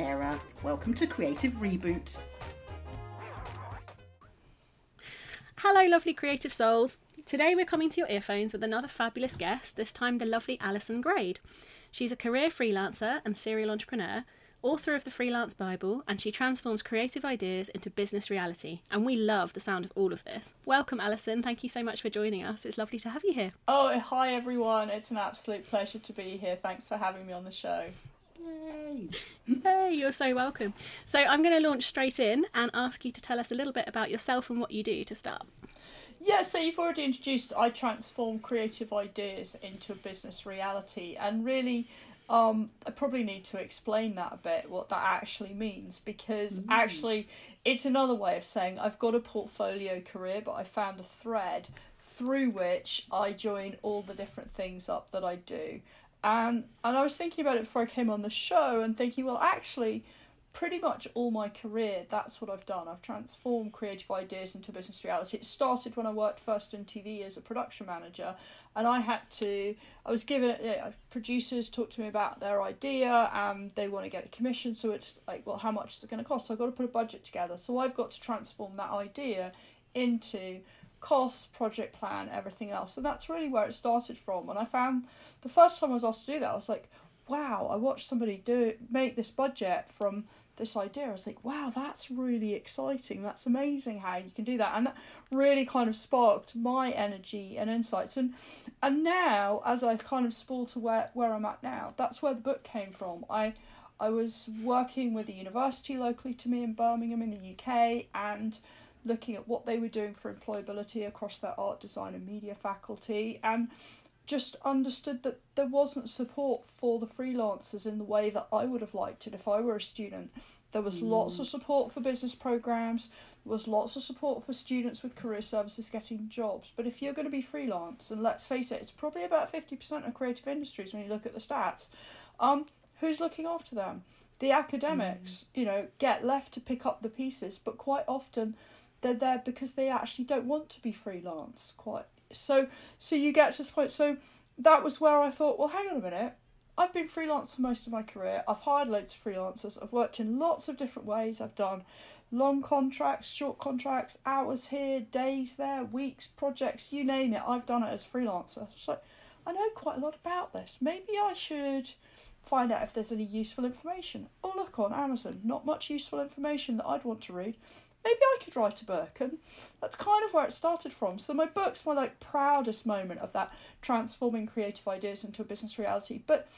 Sarah. Welcome to Creative Reboot. Hello, lovely creative souls. Today we're coming to your earphones with another fabulous guest, this time the lovely Alison Grade. She's a career freelancer and serial entrepreneur, author of the Freelance Bible, and she transforms creative ideas into business reality. And we love the sound of all of this. Welcome, Alison. Thank you so much for joining us. It's lovely to have you here. Oh, hi everyone. It's an absolute pleasure to be here. Thanks for having me on the show. Yay! Hey, you're so welcome. So I'm going to launch straight in and ask you to tell us a little bit about yourself and what you do to start. Yeah, so you've already introduced I transform creative ideas into a business reality, and really, um, I probably need to explain that a bit, what that actually means, because actually, it's another way of saying I've got a portfolio career, but I found a thread through which I join all the different things up that I do. And and I was thinking about it before I came on the show and thinking, well, actually, pretty much all my career, that's what I've done. I've transformed creative ideas into business reality. It started when I worked first in TV as a production manager, and I had to. I was given you know, producers talk to me about their idea, and they want to get a commission. So it's like, well, how much is it going to cost? So I've got to put a budget together. So I've got to transform that idea into costs, project plan, everything else. So that's really where it started from. And I found the first time I was asked to do that, I was like, wow, I watched somebody do make this budget from this idea. I was like, wow, that's really exciting. That's amazing how you can do that. And that really kind of sparked my energy and insights. And and now as I kind of spool to where, where I'm at now, that's where the book came from. I I was working with a university locally to me in Birmingham in the UK and looking at what they were doing for employability across their art, design, and media faculty, and just understood that there wasn't support for the freelancers in the way that I would have liked it if I were a student. There was lots of support for business programs, there was lots of support for students with career services getting jobs. But if you're going to be freelance, and let's face it, it's probably about 50% of creative industries when you look at the stats, um, who's looking after them? The academics, you know, get left to pick up the pieces, but quite often they're there because they actually don't want to be freelance quite. So so you get to this point so that was where i thought well hang on a minute. I've been freelance for most of my career. I've hired loads of freelancers. I've worked in lots of different ways. I've done long contracts short contracts hours here days there weeks projects you name it. I've done it as a freelancer. So i know quite a lot about this. Maybe i should find out if there's any useful information. Or look on amazon. Not much useful information that i'd want to read maybe I could write a book, and that's kind of where it started from. So my book's my like proudest moment of that transforming creative ideas into a business reality. But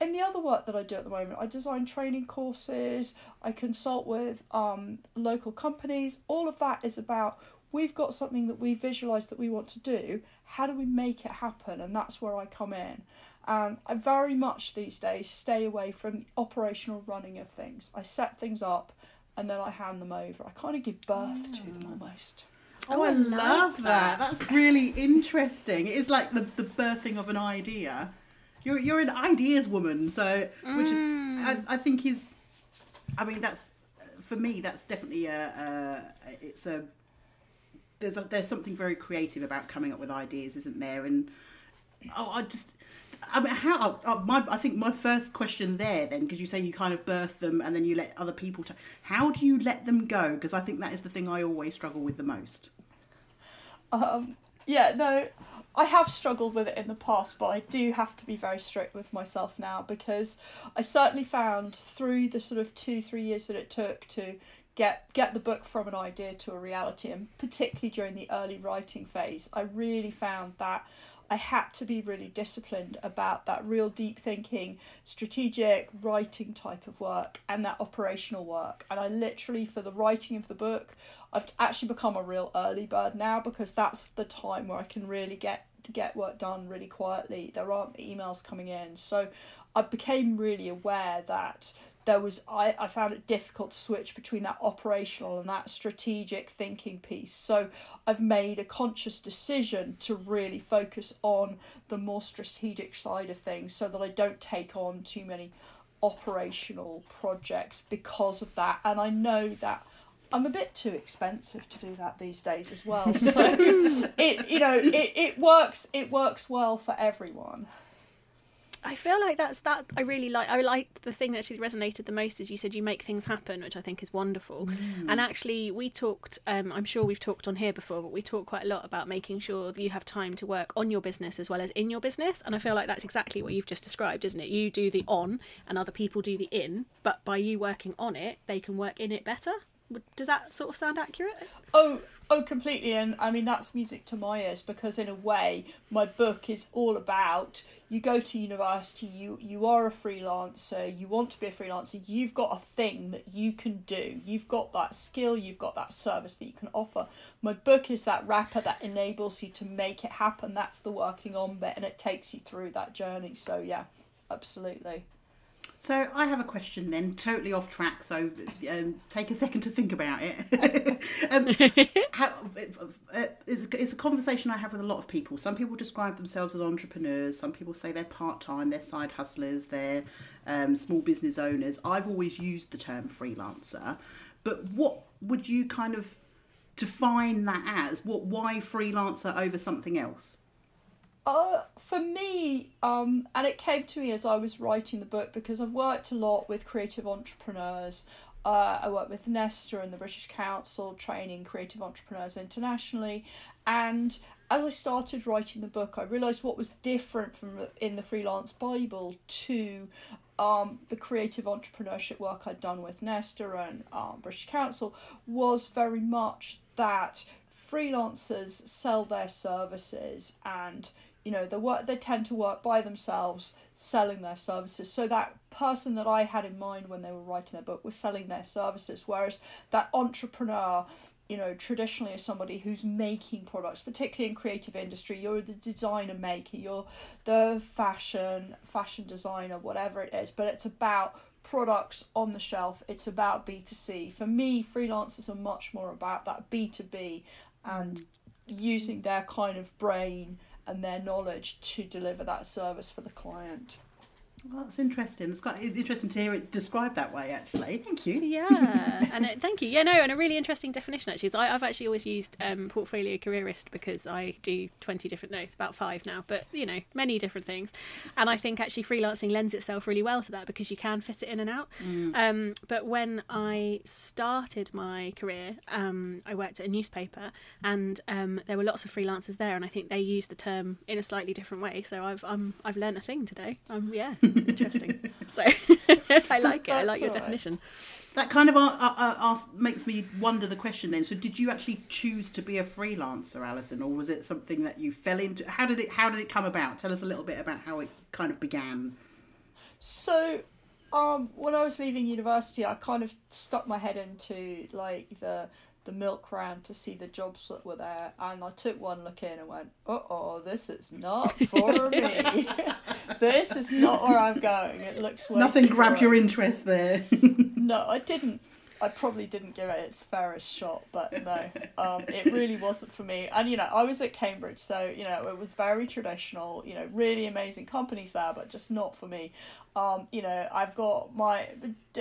in the other work that I do at the moment, I design training courses, I consult with um, local companies. All of that is about we've got something that we visualize that we want to do. How do we make it happen? And that's where I come in. And I very much these days stay away from the operational running of things. I set things up and then I hand them over. I kind of give birth to them almost. Oh, oh I love that. That's really interesting. It is like the, the birthing of an idea. You're you're an ideas woman, so which mm. I, I think is, I mean that's for me that's definitely a, a it's a there's a, there's something very creative about coming up with ideas, isn't there? And oh, I just I mean, how? Uh, my, I think my first question there, then, because you say you kind of birth them and then you let other people. T- how do you let them go? Because I think that is the thing I always struggle with the most. Um, yeah, no, I have struggled with it in the past, but I do have to be very strict with myself now because I certainly found through the sort of two, three years that it took to get get the book from an idea to a reality, and particularly during the early writing phase, I really found that I had to be really disciplined about that real deep thinking, strategic writing type of work and that operational work. And I literally, for the writing of the book, I've actually become a real early bird now because that's the time where I can really get get work done really quietly. There aren't emails coming in. So I became really aware that there was I, I found it difficult to switch between that operational and that strategic thinking piece. So I've made a conscious decision to really focus on the more strategic side of things so that I don't take on too many operational projects because of that. And I know that I'm a bit too expensive to do that these days as well. So it you know, it, it works it works well for everyone. I feel like that's that. I really like. I like the thing that actually resonated the most is you said you make things happen, which I think is wonderful. And actually, we talked. Um, I'm sure we've talked on here before, but we talk quite a lot about making sure that you have time to work on your business as well as in your business. And I feel like that's exactly what you've just described, isn't it? You do the on, and other people do the in. But by you working on it, they can work in it better. Does that sort of sound accurate? Oh, oh, completely. And I mean, that's music to my ears because, in a way, my book is all about you go to university, you you are a freelancer, you want to be a freelancer, you've got a thing that you can do, you've got that skill, you've got that service that you can offer. My book is that wrapper that enables you to make it happen. That's the working on bit, and it takes you through that journey. So yeah, absolutely. So I have a question then, totally off track. So um, take a second to think about it. um, how, uh, it's, it's a conversation I have with a lot of people. Some people describe themselves as entrepreneurs. Some people say they're part time, they're side hustlers, they're um, small business owners. I've always used the term freelancer, but what would you kind of define that as? What why freelancer over something else? Uh, for me, um, and it came to me as I was writing the book because I've worked a lot with creative entrepreneurs. Uh, I work with Nesta and the British Council, training creative entrepreneurs internationally. And as I started writing the book, I realised what was different from in the Freelance Bible to um, the creative entrepreneurship work I'd done with Nesta and um, British Council was very much that freelancers sell their services and you know the work they tend to work by themselves selling their services. So that person that i had in mind when they were writing their book was selling their services whereas that entrepreneur you know traditionally is somebody who's making products particularly in creative industry. You're the designer maker you're the fashion fashion designer whatever it is but it's about products on the shelf. It's about b2c for me freelancers are much more about that b2b and mm. using their kind of brain and their knowledge to deliver that service for the client. Well, that's interesting. It's quite interesting to hear it described that way, actually. Thank you. Yeah, and it, thank you. Yeah, no, and a really interesting definition actually. Is I, I've actually always used um, portfolio careerist because I do twenty different notes, about five now, but you know, many different things. And I think actually freelancing lends itself really well to that because you can fit it in and out. Um, but when I started my career, um, I worked at a newspaper, and um, there were lots of freelancers there, and I think they used the term in a slightly different way. So I've um, I've learned a thing today. Um, yeah, interesting. So I like it. I like your all right. definition. That kind of uh, uh, ask, makes me wonder the question then. So, did you actually choose to be a freelancer, Alison, or was it something that you fell into? How did it How did it come about? Tell us a little bit about how it kind of began. So, um, when I was leaving university, I kind of stuck my head into like the the milk round to see the jobs that were there, and I took one look in and went, "Uh oh, this is not for me. this is not where I'm going. It looks way Nothing too grabbed your interest there. No, I didn't. I probably didn't give it its fairest shot, but no, um, it really wasn't for me. And you know, I was at Cambridge, so you know, it was very traditional. You know, really amazing companies there, but just not for me. Um, you know, I've got my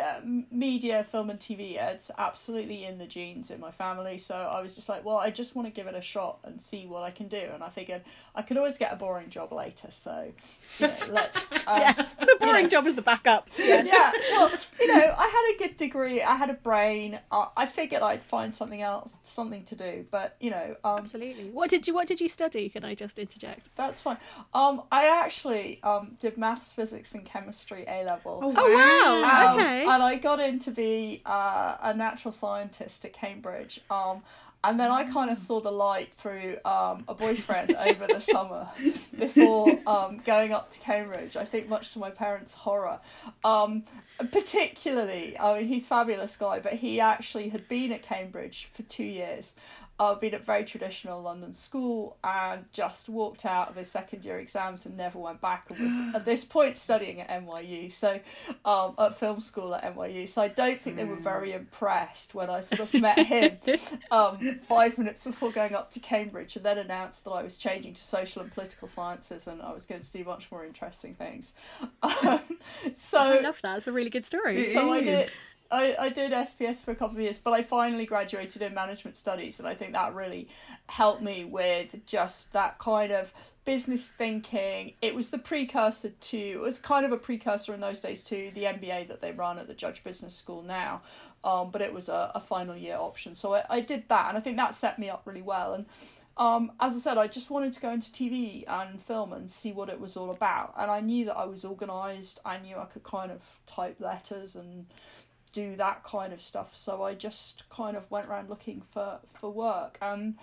uh, media, film, and TV. It's absolutely in the genes in my family. So I was just like, well, I just want to give it a shot and see what I can do. And I figured I could always get a boring job later. So you know, let's. Um, yes, the boring know. job is the backup. Yes. yeah, well, you know, I had a good degree. I had a brain. Uh, I figured I'd find something else, something to do. But you know, um, Absolutely. What did you What did you study? Can I just interject? that's fine. Um, I actually um did maths, physics, and chemistry A level. Oh wow! Um, okay. And I got in to be uh, a natural scientist at Cambridge. Um, and then I kind of saw the light through um, a boyfriend over the summer before um, going up to Cambridge. I think much to my parents' horror. Um, particularly, I mean, he's a fabulous guy, but he actually had been at Cambridge for two years. Uh, been at very traditional London school and just walked out of his second year exams and never went back and was at this point studying at NYU so um, at film school at NYU so I don't think they were very impressed when I sort of met him um, five minutes before going up to Cambridge and then announced that I was changing to social and political sciences and I was going to do much more interesting things. Um, so I love that. It's a really good story. So I did I, I did SPS for a couple of years, but I finally graduated in management studies, and I think that really helped me with just that kind of business thinking. It was the precursor to, it was kind of a precursor in those days to the MBA that they run at the Judge Business School now, um, but it was a, a final year option. So I, I did that, and I think that set me up really well. And um, as I said, I just wanted to go into TV and film and see what it was all about. And I knew that I was organised. I knew I could kind of type letters and do that kind of stuff. So I just kind of went around looking for, for work. And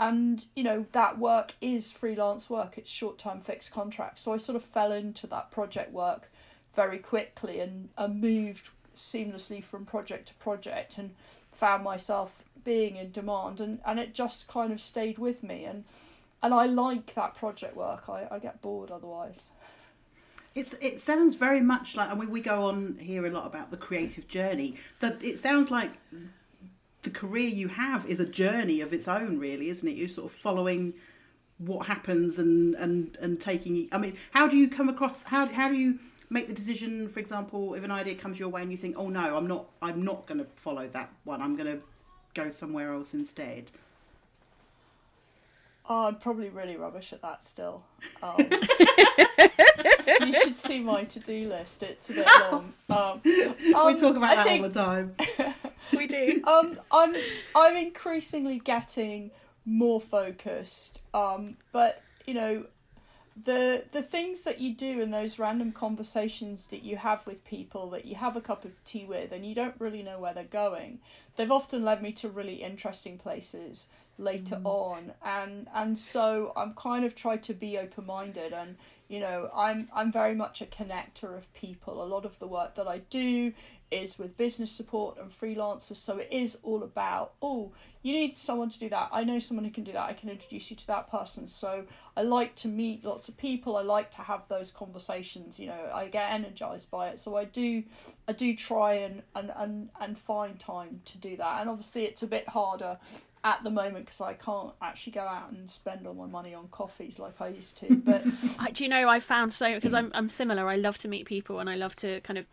and you know that work is freelance work. It's short term fixed contracts. So I sort of fell into that project work very quickly and, and moved seamlessly from project to project and found myself being in demand and, and it just kind of stayed with me and and I like that project work. I, I get bored otherwise. It's it sounds very much like, and we, we go on here a lot about the creative journey. That it sounds like the career you have is a journey of its own, really, isn't it? You're sort of following what happens and and and taking. I mean, how do you come across? How how do you make the decision? For example, if an idea comes your way and you think, oh no, I'm not I'm not going to follow that one. I'm going to go somewhere else instead. Oh, I'm probably really rubbish at that still. Um, you should see my to-do list. It's a bit long. Um, we um, talk about I that think, all the time. we do. Um, I'm I'm increasingly getting more focused. Um, but you know, the the things that you do in those random conversations that you have with people that you have a cup of tea with and you don't really know where they're going they've often led me to really interesting places later mm. on and and so I'm kind of tried to be open minded and you know I'm I'm very much a connector of people. A lot of the work that I do is with business support and freelancers so it is all about oh you need someone to do that. I know someone who can do that. I can introduce you to that person. So i like to meet lots of people. I like to have those conversations you know i get energized by it. So i do i do try and and and, and find time to do that. And obviously it's a bit harder at the moment because I can't actually go out and spend all my money on coffees like I used to. But do you know I found so because I'm I'm similar. I love to meet people and I love to kind of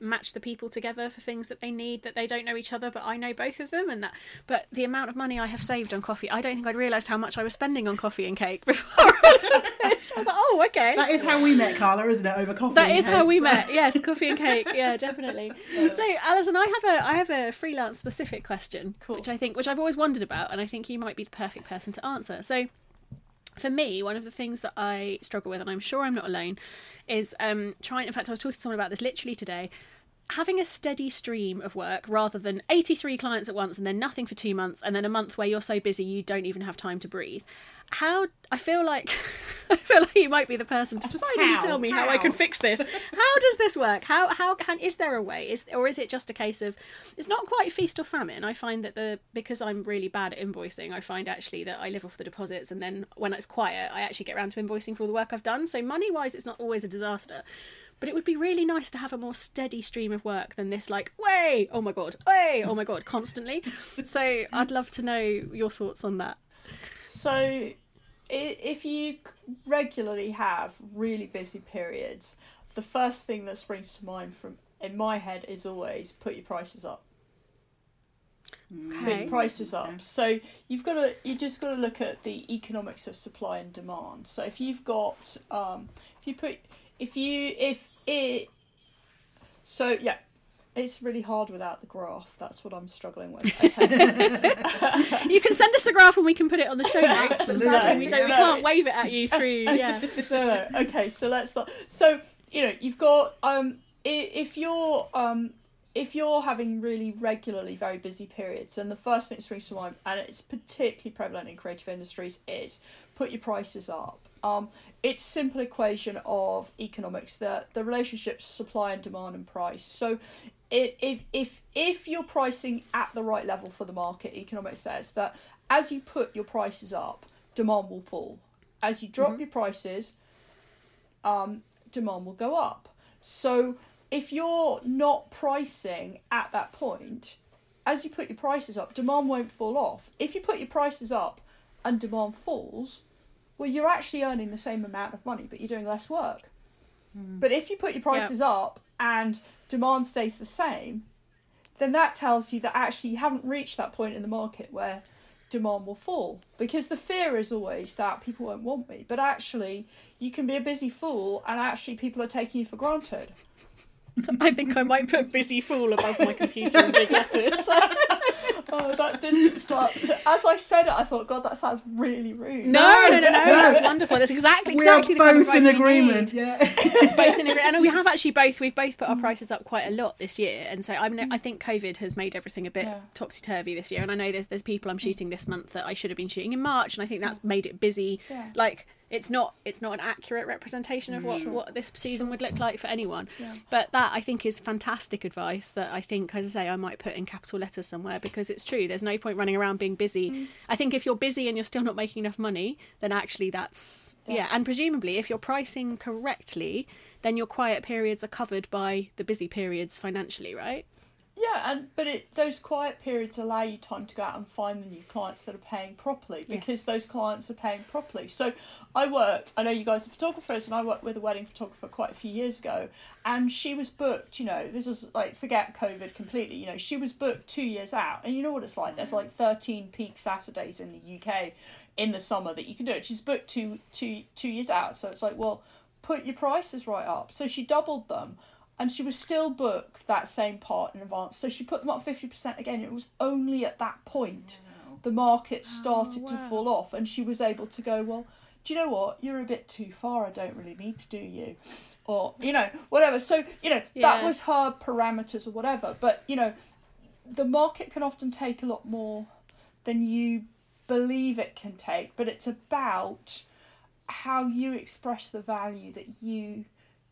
match the people together for things that they need that they don't know each other but I know both of them and that but the amount of money I have saved on coffee I don't think I'd realised how much I was spending on coffee and cake before I was like oh okay. That is how we met Carla isn't it? Over coffee that is how we met. Yes coffee and cake. Yeah definitely. So Alison I have a I have a freelance specific question cool. which I think which I've always wondered about and I think you might be the perfect person to answer. So for me, one of the things that I struggle with, and I'm sure I'm not alone, is um, trying. In fact, I was talking to someone about this literally today. Having a steady stream of work rather than 83 clients at once and then nothing for two months and then a month where you're so busy you don't even have time to breathe. How I feel like I feel like you might be the person to finally tell me how? how? I can fix this. how does this work? How how can is there a way? Is or is it just a case of it's not quite feast or famine? I find that the because I'm really bad at invoicing, I find actually that I live off the deposits and then when it's quiet, I actually get around to invoicing for all the work I've done. So money wise, it's not always a disaster. But it would be really nice to have a more steady stream of work than this, like, way, oh my god, way, oh my god, constantly. So I'd love to know your thoughts on that. So if you regularly have really busy periods, the first thing that springs to mind from in my head is always put your prices up. Okay. Put prices up. So you've got to you just got to look at the economics of supply and demand. So if you've got um, if you put if you if it so yeah it's really hard without the graph. That's what I'm struggling with. Okay. you can send us the graph and we can put it on the show notes. But Sadly, we, don't, we can't wave it at you through. Yeah. no, no. Okay, so let's start. So you know, you've got um, if you're um, if you're having really regularly very busy periods, and the first thing that springs to mind, and it's particularly prevalent in creative industries, is put your prices up. Um, it's simple equation of economics, the, the relationship supply and demand and price. So if, if, if you're pricing at the right level for the market, economics says that as you put your prices up, demand will fall. As you drop mm-hmm. your prices, um, demand will go up. So if you're not pricing at that point, as you put your prices up, demand won't fall off. If you put your prices up and demand falls, well, you're actually earning the same amount of money, but you're doing less work. Mm. But if you put your prices yep. up and demand stays the same, then that tells you that actually you haven't reached that point in the market where demand will fall because the fear is always that people won't want me but actually you can be a busy fool and actually people are taking you for granted I think I might put busy fool above my computer in big letters. Oh that didn't start to, as i said it i thought god that sounds really rude No, no, no, no. That's wonderful. That's exactly exactly we the are kind of both in we agreement. need. Yeah. both in agreement. And we have actually both we've both put our prices up quite a lot this year. And so I mean, I think COVID has made everything a bit Yeah. topsy turvy this year. And I know there's there's people I'm mm. shooting this month that I should have been shooting in March, and I think that's mm. made it busy. Yeah. Like it's not it's not an accurate representation of what, Sure. what this season would look like for anyone. Yeah. But that I think is fantastic advice that I think, as I say, I might put in capital letters somewhere because it's true. There's no point running around being busy. Mm. I think if you're busy and you're still not making enough money, then actually that's yeah. Yeah. And presumably, if you're pricing correctly, then your quiet periods are covered by the busy periods financially, right? Yeah, and but it those quiet periods allow you time to go out and find the new clients that are paying properly because Yes. those clients are paying properly. So I worked. I know you guys are photographers, and I worked with a wedding photographer quite a few years ago, and she was booked. You know, this was like forget COVID completely. You know, she was booked two years out, and you know what it's like. There's like thirteen peak Saturdays in the UK in the summer that you can do it. She's booked two two two years out, so it's like well, put your prices right up. So she doubled them and she was still booked that same part in advance. So she put them up 50% again. It was only at that point the market oh, started to wow. fall off, and she was able to go, Well, do you know what? You're a bit too far. I don't really need to do you. Or, you know, whatever. So, you know, Yeah. that was her parameters or whatever. But, you know, the market can often take a lot more than you believe it can take, but it's about how you express the value that you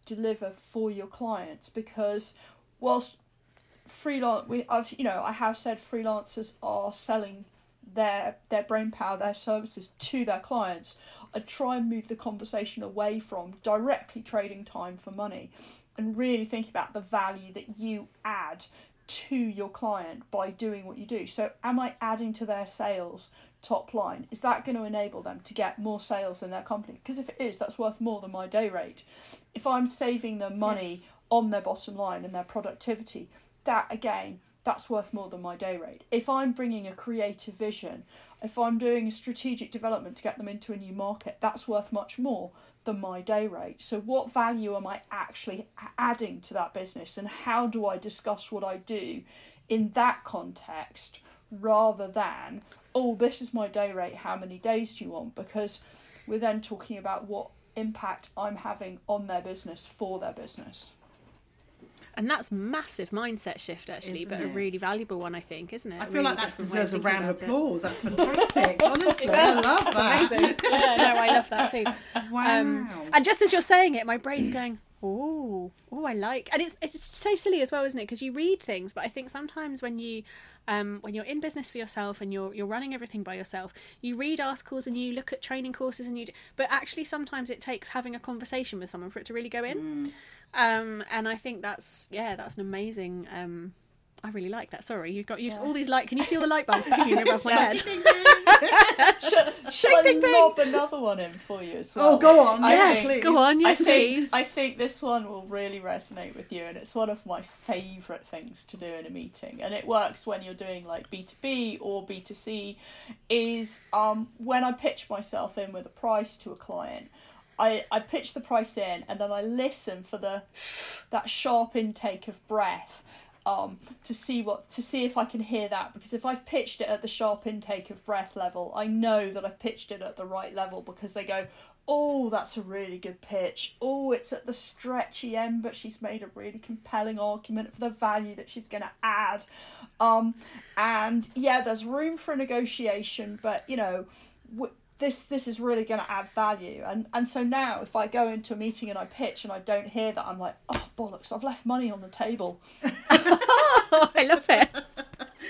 deliver for your clients because whilst freelance we I've you know I have said freelancers are selling their their brain power their services to their clients. I try and move the conversation away from directly trading time for money and really think about the value that you add to your client by doing what you do so am I adding to their sales top line is that going to enable them to get more sales in their company because if it is that's worth more than my day rate if I'm saving them money Yes. on their bottom line and their productivity, that again, that's worth more than my day rate. If I'm bringing a creative vision, if I'm doing a strategic development to get them into a new market, that's worth much more than my day rate. So, what value am I actually adding to that business, and how do I discuss what I do in that context rather than, oh, this is my day rate, how many days do you want? Because we're then talking about what impact I'm having on their business for their business. And that's massive mindset shift, actually, Isn't but a really valuable one, I think, isn't it? i feel really like that different way of deserves a round of about it. applause. That's fantastic. Honestly, It I love That's that. amazing. yeah, no, I love that too. Wow. Um, and just as you're saying it, my brain's going, oh, oh, I like, and it's it's so silly as well, isn't it? Because you read things, but I think sometimes when you, um, when you're in business for yourself and you're you're running everything by yourself, you read articles and you look at training courses and you, d- but actually sometimes it takes having a conversation with someone for it to really go in. Um, and I think that's yeah, that's an amazing. Um, I really like that. Sorry, you've got you've, Yeah. all these light. Can you see all the light bulbs pinging above my head? Shall, shall I bing, bing. lob another one in for you as well? Oh, go on. I yes, think- go on. Yes, I think, please. I think this one will really resonate with you, and it's one of my favourite things to do in a meeting. And it works when you're doing like B2B or B2C, is um, when I pitch myself in with a price to a client, I, I pitch the price in and then I listen for the that sharp intake of breath um, to see what to see if I can hear that because if I've pitched it at the sharp intake of breath level, I know that I've pitched it at the right level because they go, oh, that's a really good pitch. Oh, it's at the stretchy end, but she's made a really compelling argument for the value that she's going to add. Um, and yeah, there's room for negotiation, but you know. This this is really going to add value and and so now if i go into a meeting and i pitch and i don't hear that i'm like oh bollocks i've left money on the table I love it.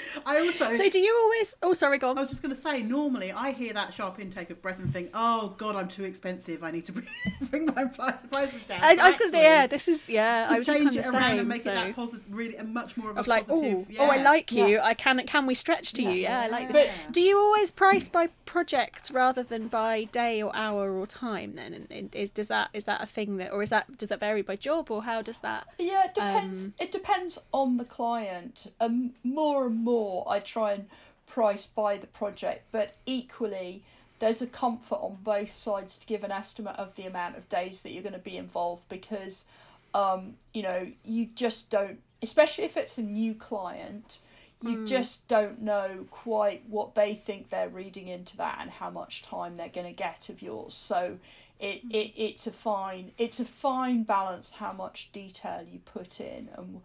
I also. So do you always? Oh, sorry, go on. I was just going to say, normally I hear that sharp intake of breath and think, "Oh God, I'm too expensive. I need to bring, bring my prices down." I, So I was going to actually, yeah, this is yeah. I to was kind change it around same. and make so. it that positive, really, a much more of a of like, positive. oh, oh, I like you. Yeah. I can. Can we stretch to you? Yeah, I like But- this. Do you always price by project rather than by day or hour or time? Then And- and is does that is that a thing that, or is that does that vary by job, or how does that? Yeah, it depends. Um, it depends on the client. Um, more and more, I try and price by the project, but equally, there's a comfort on both sides to give an estimate of the amount of days that you're going to be involved because, um, you know, you just don't. Especially if it's a new client, you just don't know quite what they think they're reading into that and how much time they're going to get of yours. So it, it it's a fine it's a fine balance how much detail you put in and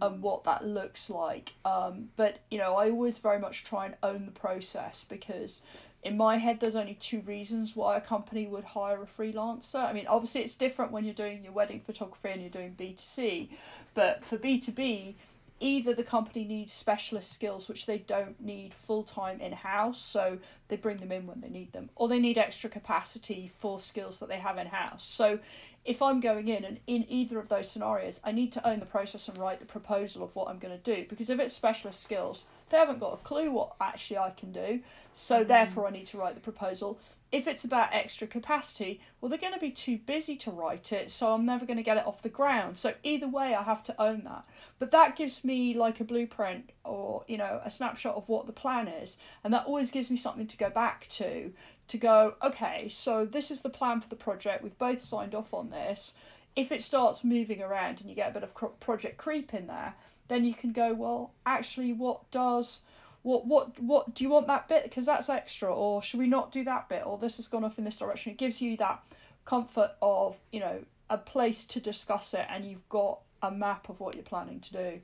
and what that looks like. Um, but you know, I always very much try and own the process because in my head there's only two reasons why a company would hire a freelancer. I mean, obviously it's different when you're doing your wedding photography and you're doing B2C, but for B2B either the company needs specialist skills which they don't need full time in house, so they bring them in when they need them, or they need extra capacity for skills that they have in house. So if I'm going in and in either of those scenarios, I need to own the process and write the proposal of what I'm going to do because if it's specialist skills, they haven't got a clue what actually I can do, so mm-hmm. therefore I need to write the proposal. If it's about extra capacity, well, they're going to be too busy to write it, so I'm never going to get it off the ground. So either way, I have to own that. But that gives me like a blueprint or you know a snapshot of what the plan is, and that always gives me something to go back to to go okay so this is the plan for the project we've both signed off on this if it starts moving around and you get a bit of project creep in there then you can go well actually what does what what what do you want that bit because that's extra or should we not do that bit or this has gone off in this direction it gives you that comfort of you know a place to discuss it and you've got a map of what you're planning to do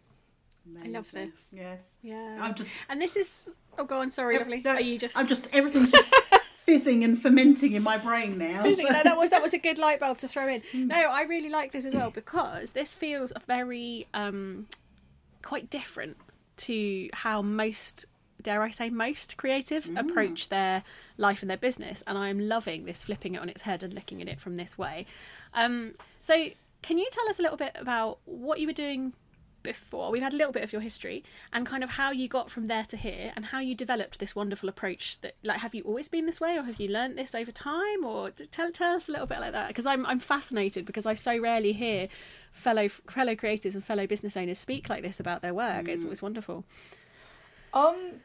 I love this. Yes. Yeah. I'm just. and this is. Oh, go on. Sorry, lovely. no, Are you just? I'm just. Everything's just fizzing and fermenting in my brain now. Fizzing. so- No, that was that was a good light bulb to throw in. No, I really like this as well because this feels a very um, quite different to how most dare I say most creatives approach their life and their business, and I am loving this flipping it on its head and looking at it from this way. Um, so, can you tell us a little bit about what you were doing before? We've had a little bit of your history and kind of how you got from there to here, and how you developed this wonderful approach. That like, have you always been this way, or have you learnt this over time, or tell tell us a little bit like that? Because I'm I'm fascinated because I so rarely hear fellow fellow creatives and fellow business owners speak like this about their work. It's always wonderful. Um,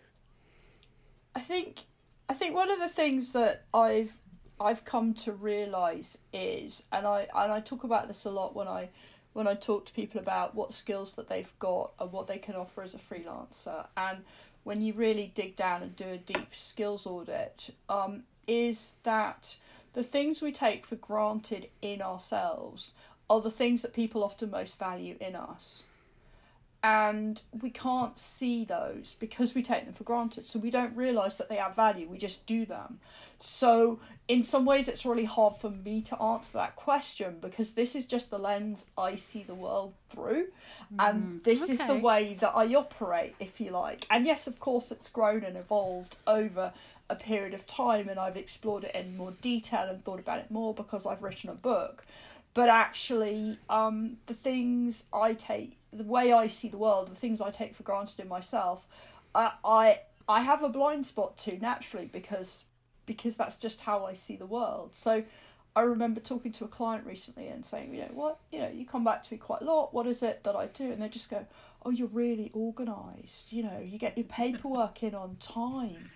I think I think one of the things that I've I've come to realize is, and I and I talk about this a lot when I when I talk to people about what skills that they've got and what they can offer as a freelancer, and when you really dig down and do a deep skills audit, um, is that the things we take for granted in ourselves are the things that people often most value in us and we can't see those because we take them for granted. So we don't realize that they have value. We just do them. So in some ways it's really hard for me to answer that question because this is just the lens i see the world through. And mm, this is the way that i operate if you like. And yes of course it's grown and evolved over a period of time and i've explored it in more detail and thought about it more because i've written a book but actually um, the things I take, the way I see the world, the things I take for granted in myself, I I, I have a blind spot to naturally because because that's just how I see the world. So I remember talking to a client recently and saying, you know, what, you know, you come back to me quite a lot. What is it that I do? And they just go, oh, you're really organised. You know, you get your paperwork in on time.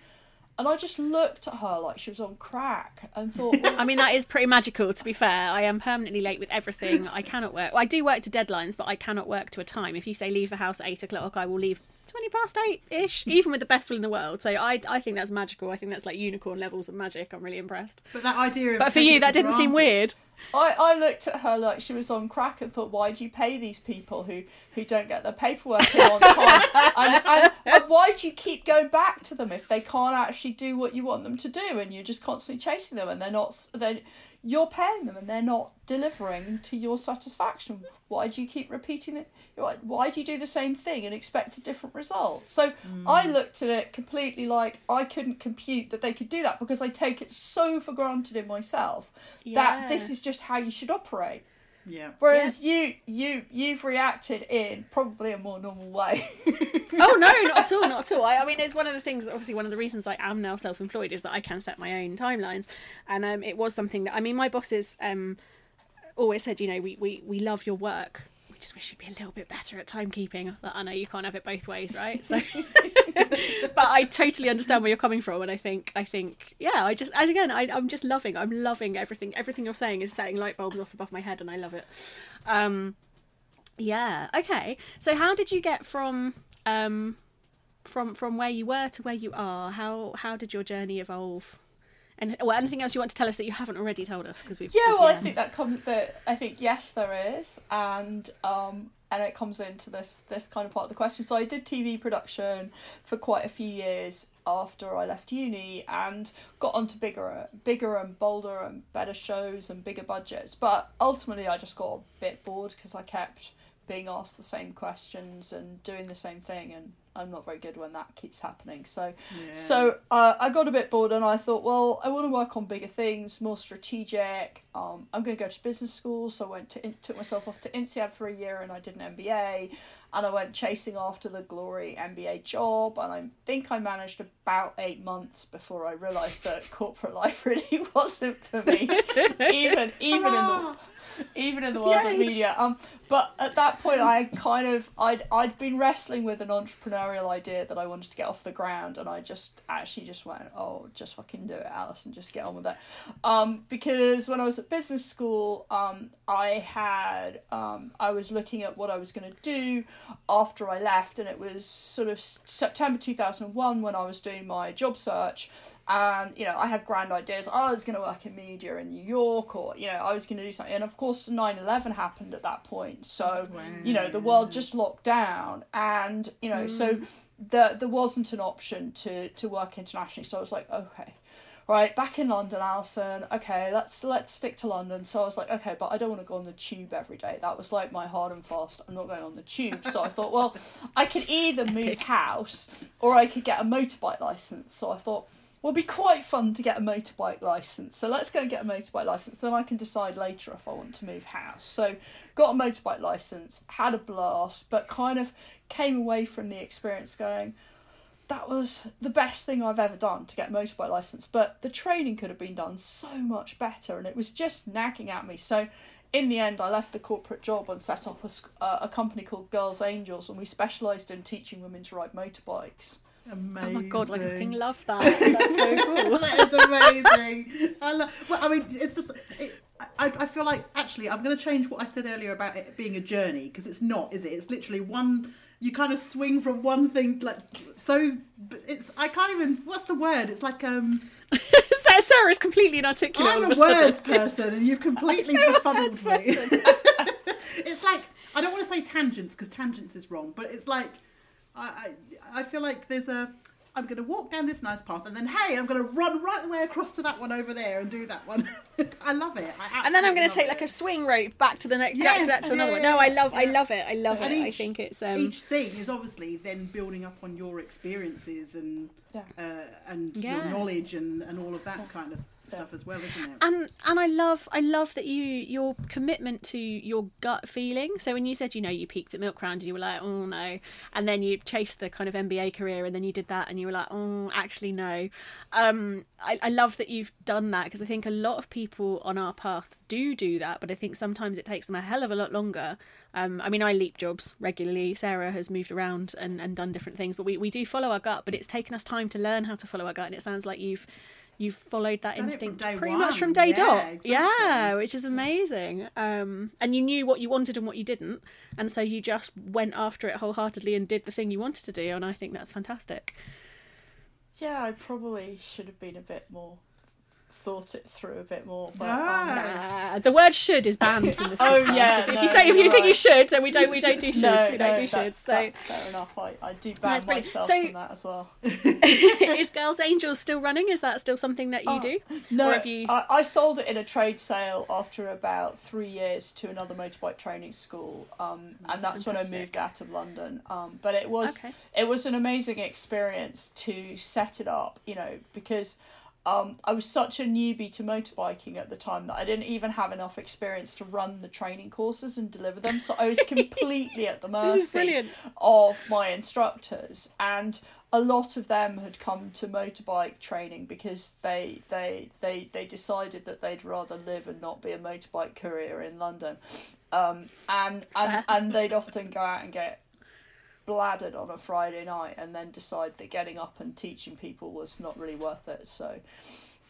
And I just looked at her like she was on crack and thought, well, I mean, that is pretty magical, to be fair. I am permanently late with everything. I cannot work. Well, I do work to deadlines, but I cannot work to a time. If you say leave the house at eight o'clock, I will leave 20 past eight ish, even with the best will in the world. So I, I think that's magical. I think that's like unicorn levels of magic. I'm really impressed. But that idea of. But for you, that didn't seem weird. I, I looked at her like she was on crack and thought, why do you pay these people who, who don't get their paperwork in on time? and, and, and why do you keep going back to them if they can't actually do what you want them to do and you're just constantly chasing them and they're not, s- they, you're paying them and they're not delivering to your satisfaction. Why do you keep repeating it? Why do you do the same thing and expect a different result? So I hmm. looked at it completely like I couldn't compute that they could do that because I take it so for granted in myself that this is just how you should operate. Yeah. Whereas you you you've reacted in probably a more normal way. oh no, not at all, not at all. I, I mean, it's one of the things. Obviously, one of the reasons I am now self-employed is that I can set my own timelines, and um, it was something that I mean, my bosses um, always said, you know, we, we we love your work. Just wish you'd be a little bit better at timekeeping. But I know you can't have it both ways, right? So, but I totally understand where you're coming from, and I think I think yeah, I just as again, I, I'm just loving. I'm loving everything. Everything you're saying is setting light bulbs off above my head, and I love it. Um, yeah. Okay. So how did you get from um from from where you were to where you are? How how did your journey evolve? And well, anything else you want to tell us that you haven't already told us? Because we've Yeah, well, I think that comes. That I think yes, there is, and um, and it comes into this this kind of part of the question. So I did TV production for quite a few years after I left uni, and got onto bigger, bigger and bolder and better shows and bigger budgets. But ultimately, I just got a bit bored because I kept being asked the same questions and doing the same thing, and I'm not very good when that keeps happening. So. Yeah. So uh, I got a bit bored and I thought, well, I want to work on bigger things, more strategic. Um, I'm going to go to business school, so I went to took myself off to INSEAD for a year and I did an MBA, and I went chasing after the glory MBA job, and I think I managed about eight months before I realised that corporate life really wasn't for me, even even in the even in the world of media. Um, but at that point, I kind of I'd I'd been wrestling with an entrepreneurial idea that I wanted to get off the ground, and I just actually just went, oh, just fucking do it, Alice, and just get on with it. Um, because when I was at business school, um, I had um, I was looking at what I was going to do after I left, and it was sort of September two thousand and one when I was doing my job search, and you know I had grand ideas. Oh, I was going to work in media in New York, or you know I was going to do something. And of course, 9-11 happened at that point, so you know the world just locked down, and you know so mm. the, there wasn't an option to to work internationally. So I was like, okay. Right, back in London, Alison. Okay, let's let's stick to London. So I was like, okay, but I don't want to go on the tube every day. That was like my hard and fast. I'm not going on the tube. So I thought, well, I could either move house or I could get a motorbike license. So I thought, it'd be quite fun to get a motorbike license. So let's go and get a motorbike license. Then I can decide later if I want to move house. So got a motorbike license, had a blast, but kind of came away from the experience going, that was the best thing I've ever done to get a motorbike license. But the training could have been done so much better, and it was just nagging at me. So, in the end, I left the corporate job and set up a, uh, a company called Girls Angels, and we specialised in teaching women to ride motorbikes. Amazing. Oh my god, I fucking love that. That's so cool. that is amazing. I love. Well, I mean, it's just. It, I, I feel like actually I'm going to change what I said earlier about it being a journey because it's not, is it? It's literally one. You kind of swing from one thing like so. It's I can't even. What's the word? It's like um. Sarah, Sarah's completely inarticulate I'm a a words person, and you've completely befuddled me. it's like I don't want to say tangents because tangents is wrong, but it's like I I, I feel like there's a I'm going to walk down this nice path, and then hey, I'm going to run right the way across to that one over there and do that one. I love it. I and then I'm going to take love like a swing rope back to the next, Yes, back, to another yeah, one. No, I love, I love it. I love And it. I think it's um, Each thing is obviously then building up on your experiences and Yeah. uh, and Yeah. your knowledge and, and all of that kind of stuff as well, isn't it? and and I love I love that you your commitment to your gut feeling. So when you said you know you peeked at Milk Round and you were like oh no, and then you chased the kind of MBA career and then you did that and you were like oh actually no. Um, I I love that you've done that because I think a lot of people on our path do do that, but I think sometimes it takes them a hell of a lot longer. Um, I mean, I leap jobs regularly. Sarah has moved around and, and done different things, but we, we do follow our gut. But it's taken us time to learn how to follow our gut, and it sounds like you've you've followed that Done instinct day pretty much from day Yeah, dot. exactly. Yeah, which is amazing. Um, and you knew what you wanted and what you didn't, and so you just went after it wholeheartedly and did the thing you wanted to do. And I think that's fantastic. Yeah, I probably should have been a bit more thought it through a bit more. But Ah. um, the word "should" is banned from this. Oh, podcast. yeah, If, if no, you say if you you're think you should, then we don't we don't do shoulds. no, we don't no, do shoulds. that's, So that's fair enough. I, I do ban That's myself So- from that as well. is Girls Angels still running? Is that still something that you Oh, do? No, Or have you- I, I sold it in a trade sale after about three years to another motorbike training school, um, and that's when I moved out of London. Um, but it was Okay. it was an amazing experience to set it up, you know, because um, I was such a newbie to motorbiking at the time that I didn't even have enough experience to run the training courses and deliver them. So I was completely at the mercy This is brilliant. of my instructors and a lot of them had come to motorbike training because they they they they decided that they'd rather live and not be a motorbike courier in London um and and, and they'd often go out and get bladdered on a Friday night and then decide that getting up and teaching people was not really worth it. So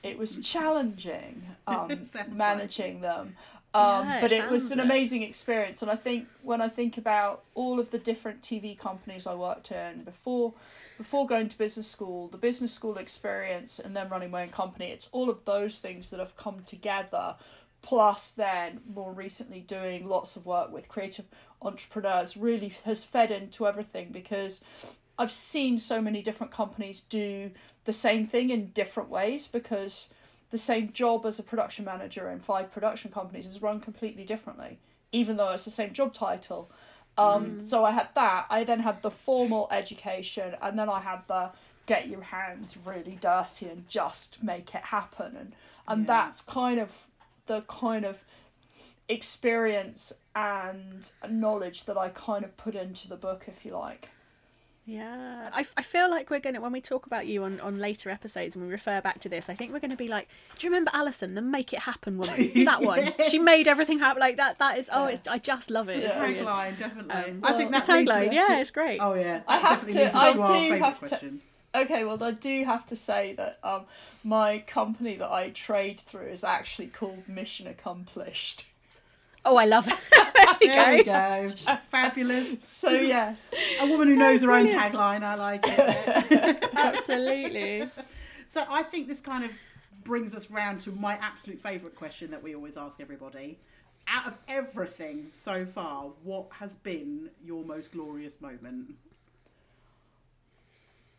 it was challenging um, Sounds like managing them. Um, Yeah, it but it was sounds an it. amazing experience. And i think when i think about all of the different tv companies i worked in before before going to business school the business school experience and then running my own company it's all of those things that have come together plus then more recently doing lots of work with creative entrepreneurs really has fed into everything because I've seen so many different companies do the same thing in different ways because the same job as a production manager in five production companies is run completely differently, even though it's the same job title. Um, So I had that. I then had the formal education, and then I had the get your hands really dirty and just make it happen, and and Yeah. that's kind of the kind of experience and knowledge that I kind of put into the book, if you like. Yeah, I, I feel like we're gonna when we talk about you on, on later episodes and we refer back to this, I think we're gonna be like, do you remember Alison, the "Make It Happen" woman? That one, she made everything happen. Like that. That is. Oh, it's. I just love it. It's Yeah. Tagline, definitely. Um, I think the that leads us tagline, to- yeah, it's great. Oh yeah, I have definitely to- leads us I do favourite have to- question. Okay, well, I do have to say that um, my company that I trade through is actually called Mission Accomplished. Oh, I love it. there we There we go. go. Fabulous. So, yes. A woman who knows her own tagline. I like it. Absolutely. So I think this kind of brings us round to my absolute favourite question that we always ask everybody. Out of everything so far, what has been your most glorious moment?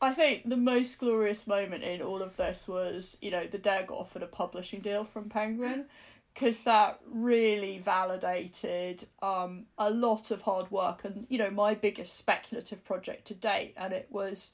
I think the most glorious moment in all of this was, you know, the day I got offered a publishing deal from Penguin, because that really validated um, a lot of hard work and, you know, my biggest speculative project to date. And it was,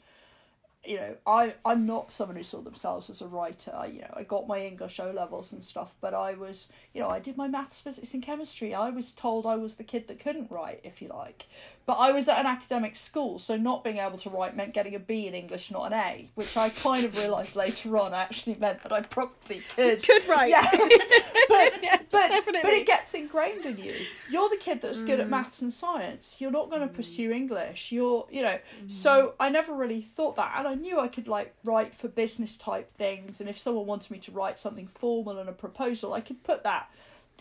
you know, I, I'm not someone who saw themselves as a writer. I, you know, I got my English O levels and stuff, but I was, you know, I did my maths, physics, and chemistry. I was told I was the kid that couldn't write, if you like. But I was at an academic school, so not being able to write meant getting a B in English, not an A, which I kind of realised later on actually meant that I probably could. Good right. Yeah. but, Yes, but, definitely. but it gets ingrained in you. You're the kid that's good at mm. maths and science. You're not going to pursue mm. English. You're, you know. Mm. So I never really thought that, and I knew I could like write for business type things, and if someone wanted me to write something formal and a proposal, I could put that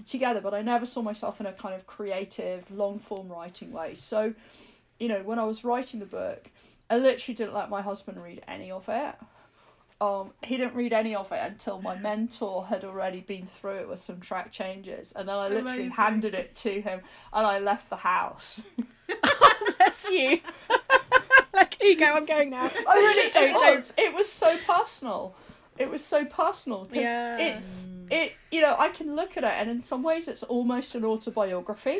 together. But I never saw myself in a kind of creative, long form writing way. So, you know, when I was writing the book, I literally didn't let my husband read any of it. Um, he didn't read any of it until my mentor had already been through it with some track changes, and then I literally Amazing. handed it to him, and I left the house. Bless you. Like, here you go. I'm going now. I really Don't- it don't. was. It was so personal. It was so personal because Yeah. it, it, you know, I can look at it, and in some ways, it's almost an autobiography.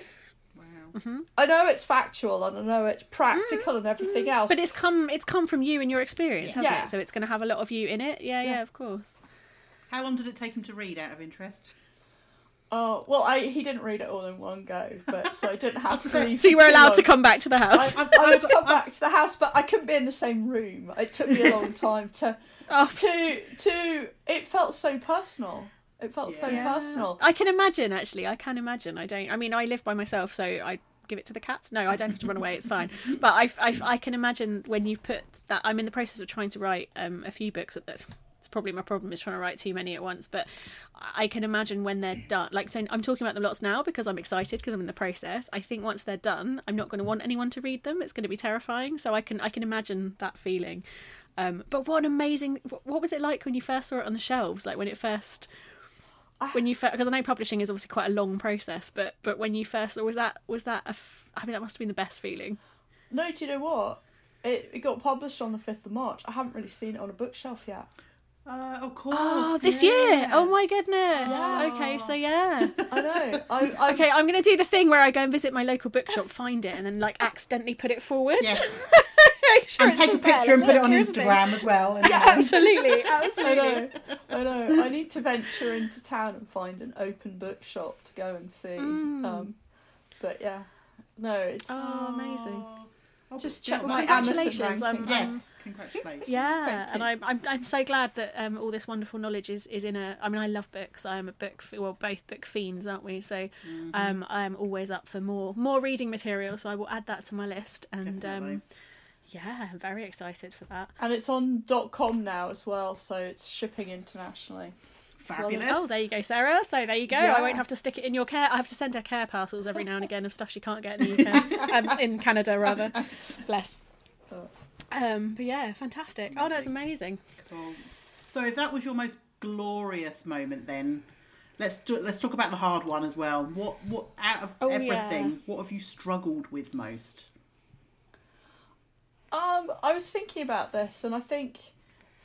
Wow. Mm-hmm. I know it's factual, and I know it's practical and everything mm-hmm. else. But it's come. It's come from you and your experience, hasn't Yeah. it? So it's going to have a lot of you in it. Yeah, yeah, Yeah. of course. How long did it take him to read out of interest? Oh well, I he didn't read it all in one go, but so I didn't have to. read So you were too allowed to come back to the house. I, I would come back to the house, but I couldn't be in the same room. It took me a long time to oh, to to. It felt so personal. It felt so personal. I can imagine. Actually, I can imagine. I don't. I mean, I live by myself, so I give it to the cats. No, I don't have to run away. It's fine. But I, I, I can imagine when you've put that. I'm in the process of trying to write um, a few books. At that it's probably my problem is trying to write too many at once. But I can imagine when they're done. Like, so I'm talking about them lots now because I'm excited because I'm in the process. I think once they're done, I'm not going to want anyone to read them. It's going to be terrifying. So I can I can imagine that feeling. Um, but what an amazing! What was it like when you first saw it on the shelves? Like when it first, when you first, because I know publishing is obviously quite a long process, but but when you first, was that was that a? F- I mean, that must have been the best feeling. No, do you know what? It, it got published on the 5th of March. I haven't really seen it on a bookshelf yet. Uh, of course. Oh, this yeah. year! Oh my goodness! Yeah. Okay, so yeah. I know. I, I, Okay, I'm gonna do the thing where I go and visit my local bookshop, find it, and then like accidentally put it forward. Yes. Make sure And it's take a picture and like, put it on "Look, here's Instagram as well. And, Yeah, you know. absolutely, I absolutely. know. I know. I need to venture into town and find an open bookshop to go and see. Um, but yeah, no, it's Oh, amazing. Oh, just check well, my Amazon congratulations, I'm- Yes, congratulations. Yeah, Thank and. I'm, I'm I'm so glad that um, all this wonderful knowledge is, is in a. I mean, I love books. I am a book. f- Well, both book fiends, aren't we? So, Mm-hmm. um, I am always up for more more reading material. So I will add that to my list. And Definitely. um, yeah, I'm very excited for that. And it's on .com now as well, so it's shipping internationally. Fabulous. Oh, there you go, Sarah. So there you go. I won't have to stick it in your care. I have to send her care parcels every now and again of stuff she can't get in the UK, um, in Canada rather. Bless. Um, but yeah, fantastic. Oh, that's amazing. Cool. So if that was your most glorious moment, then let's do, let's talk about the hard one as well. What what out of Oh, everything, yeah. what have you struggled with most? Um, I was thinking about this, and I think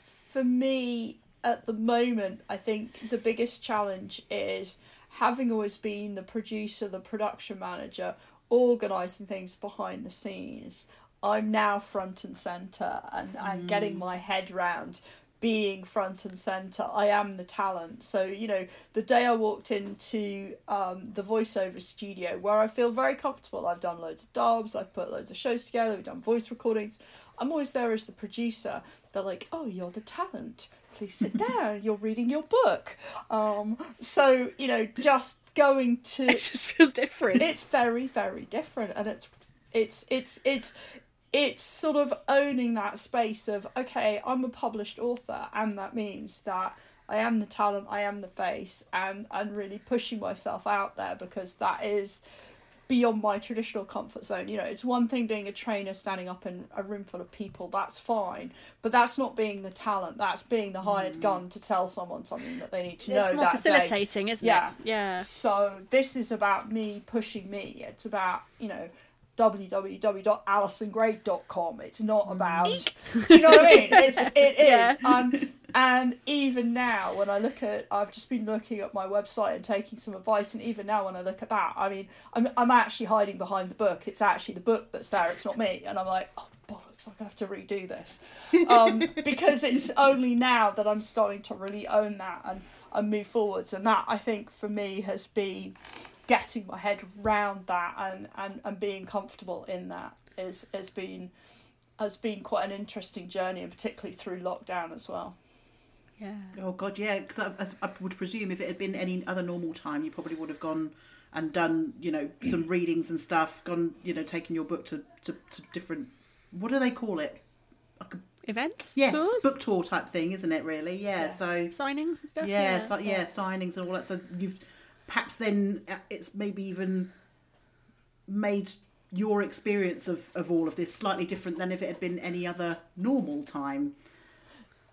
for me at the moment, I think the biggest challenge is having always been the producer, the production manager, organising things behind the scenes. I'm now front and centre and, and getting my head round being front and centre. I am the talent. So, you know, the day I walked into um, the voiceover studio where I feel very comfortable, I've done loads of dubs, I've put loads of shows together, we've done voice recordings. I'm always there as the producer. They're like, oh, you're the talent. Please sit down. You're reading your book. Um, so, you know, just going to It just feels different. it's very very different and it's it's it's it's it's sort of owning that space of okay i'm a published author and that means that i am the talent i am the face and and really pushing myself out there because that is beyond my traditional comfort zone you know it's one thing being a trainer standing up in a room full of people that's fine but that's not being the talent that's being the hired mm. gun to tell someone something that they need to know it's more that day. facilitating, isn't Yeah. it? Yeah. So this is about me pushing me. It's about, you know, www.alisongrade.com. It's not about Do you know what I mean? It's it is. Yeah. Um and even now when I look at I've just been looking at my website and taking some advice and even now when I look at that, I mean I'm I'm actually hiding behind the book. It's actually the book that's there, it's not me. And I'm like, oh bollocks, I'm gonna have to redo this. Um because it's only now that I'm starting to really own that and, and move forwards and that I think for me has been getting my head round that and, and, and being comfortable in that is has been has been quite an interesting journey and particularly through lockdown as well. Yeah. Oh God, yeah. Because I, I would presume if it had been any other normal time, you probably would have gone and done, you know, some readings and stuff. Gone, you know, taken your book to, to, to different. What do they call it? Like a, Events? yes, Tours? book tour type thing, isn't it? Really? Yeah. Yeah. So Signings and stuff? yeah, Yeah. so, yeah, signings and all that. So you've perhaps then uh, it's maybe even made your experience of, of all of this slightly different than if it had been any other normal time.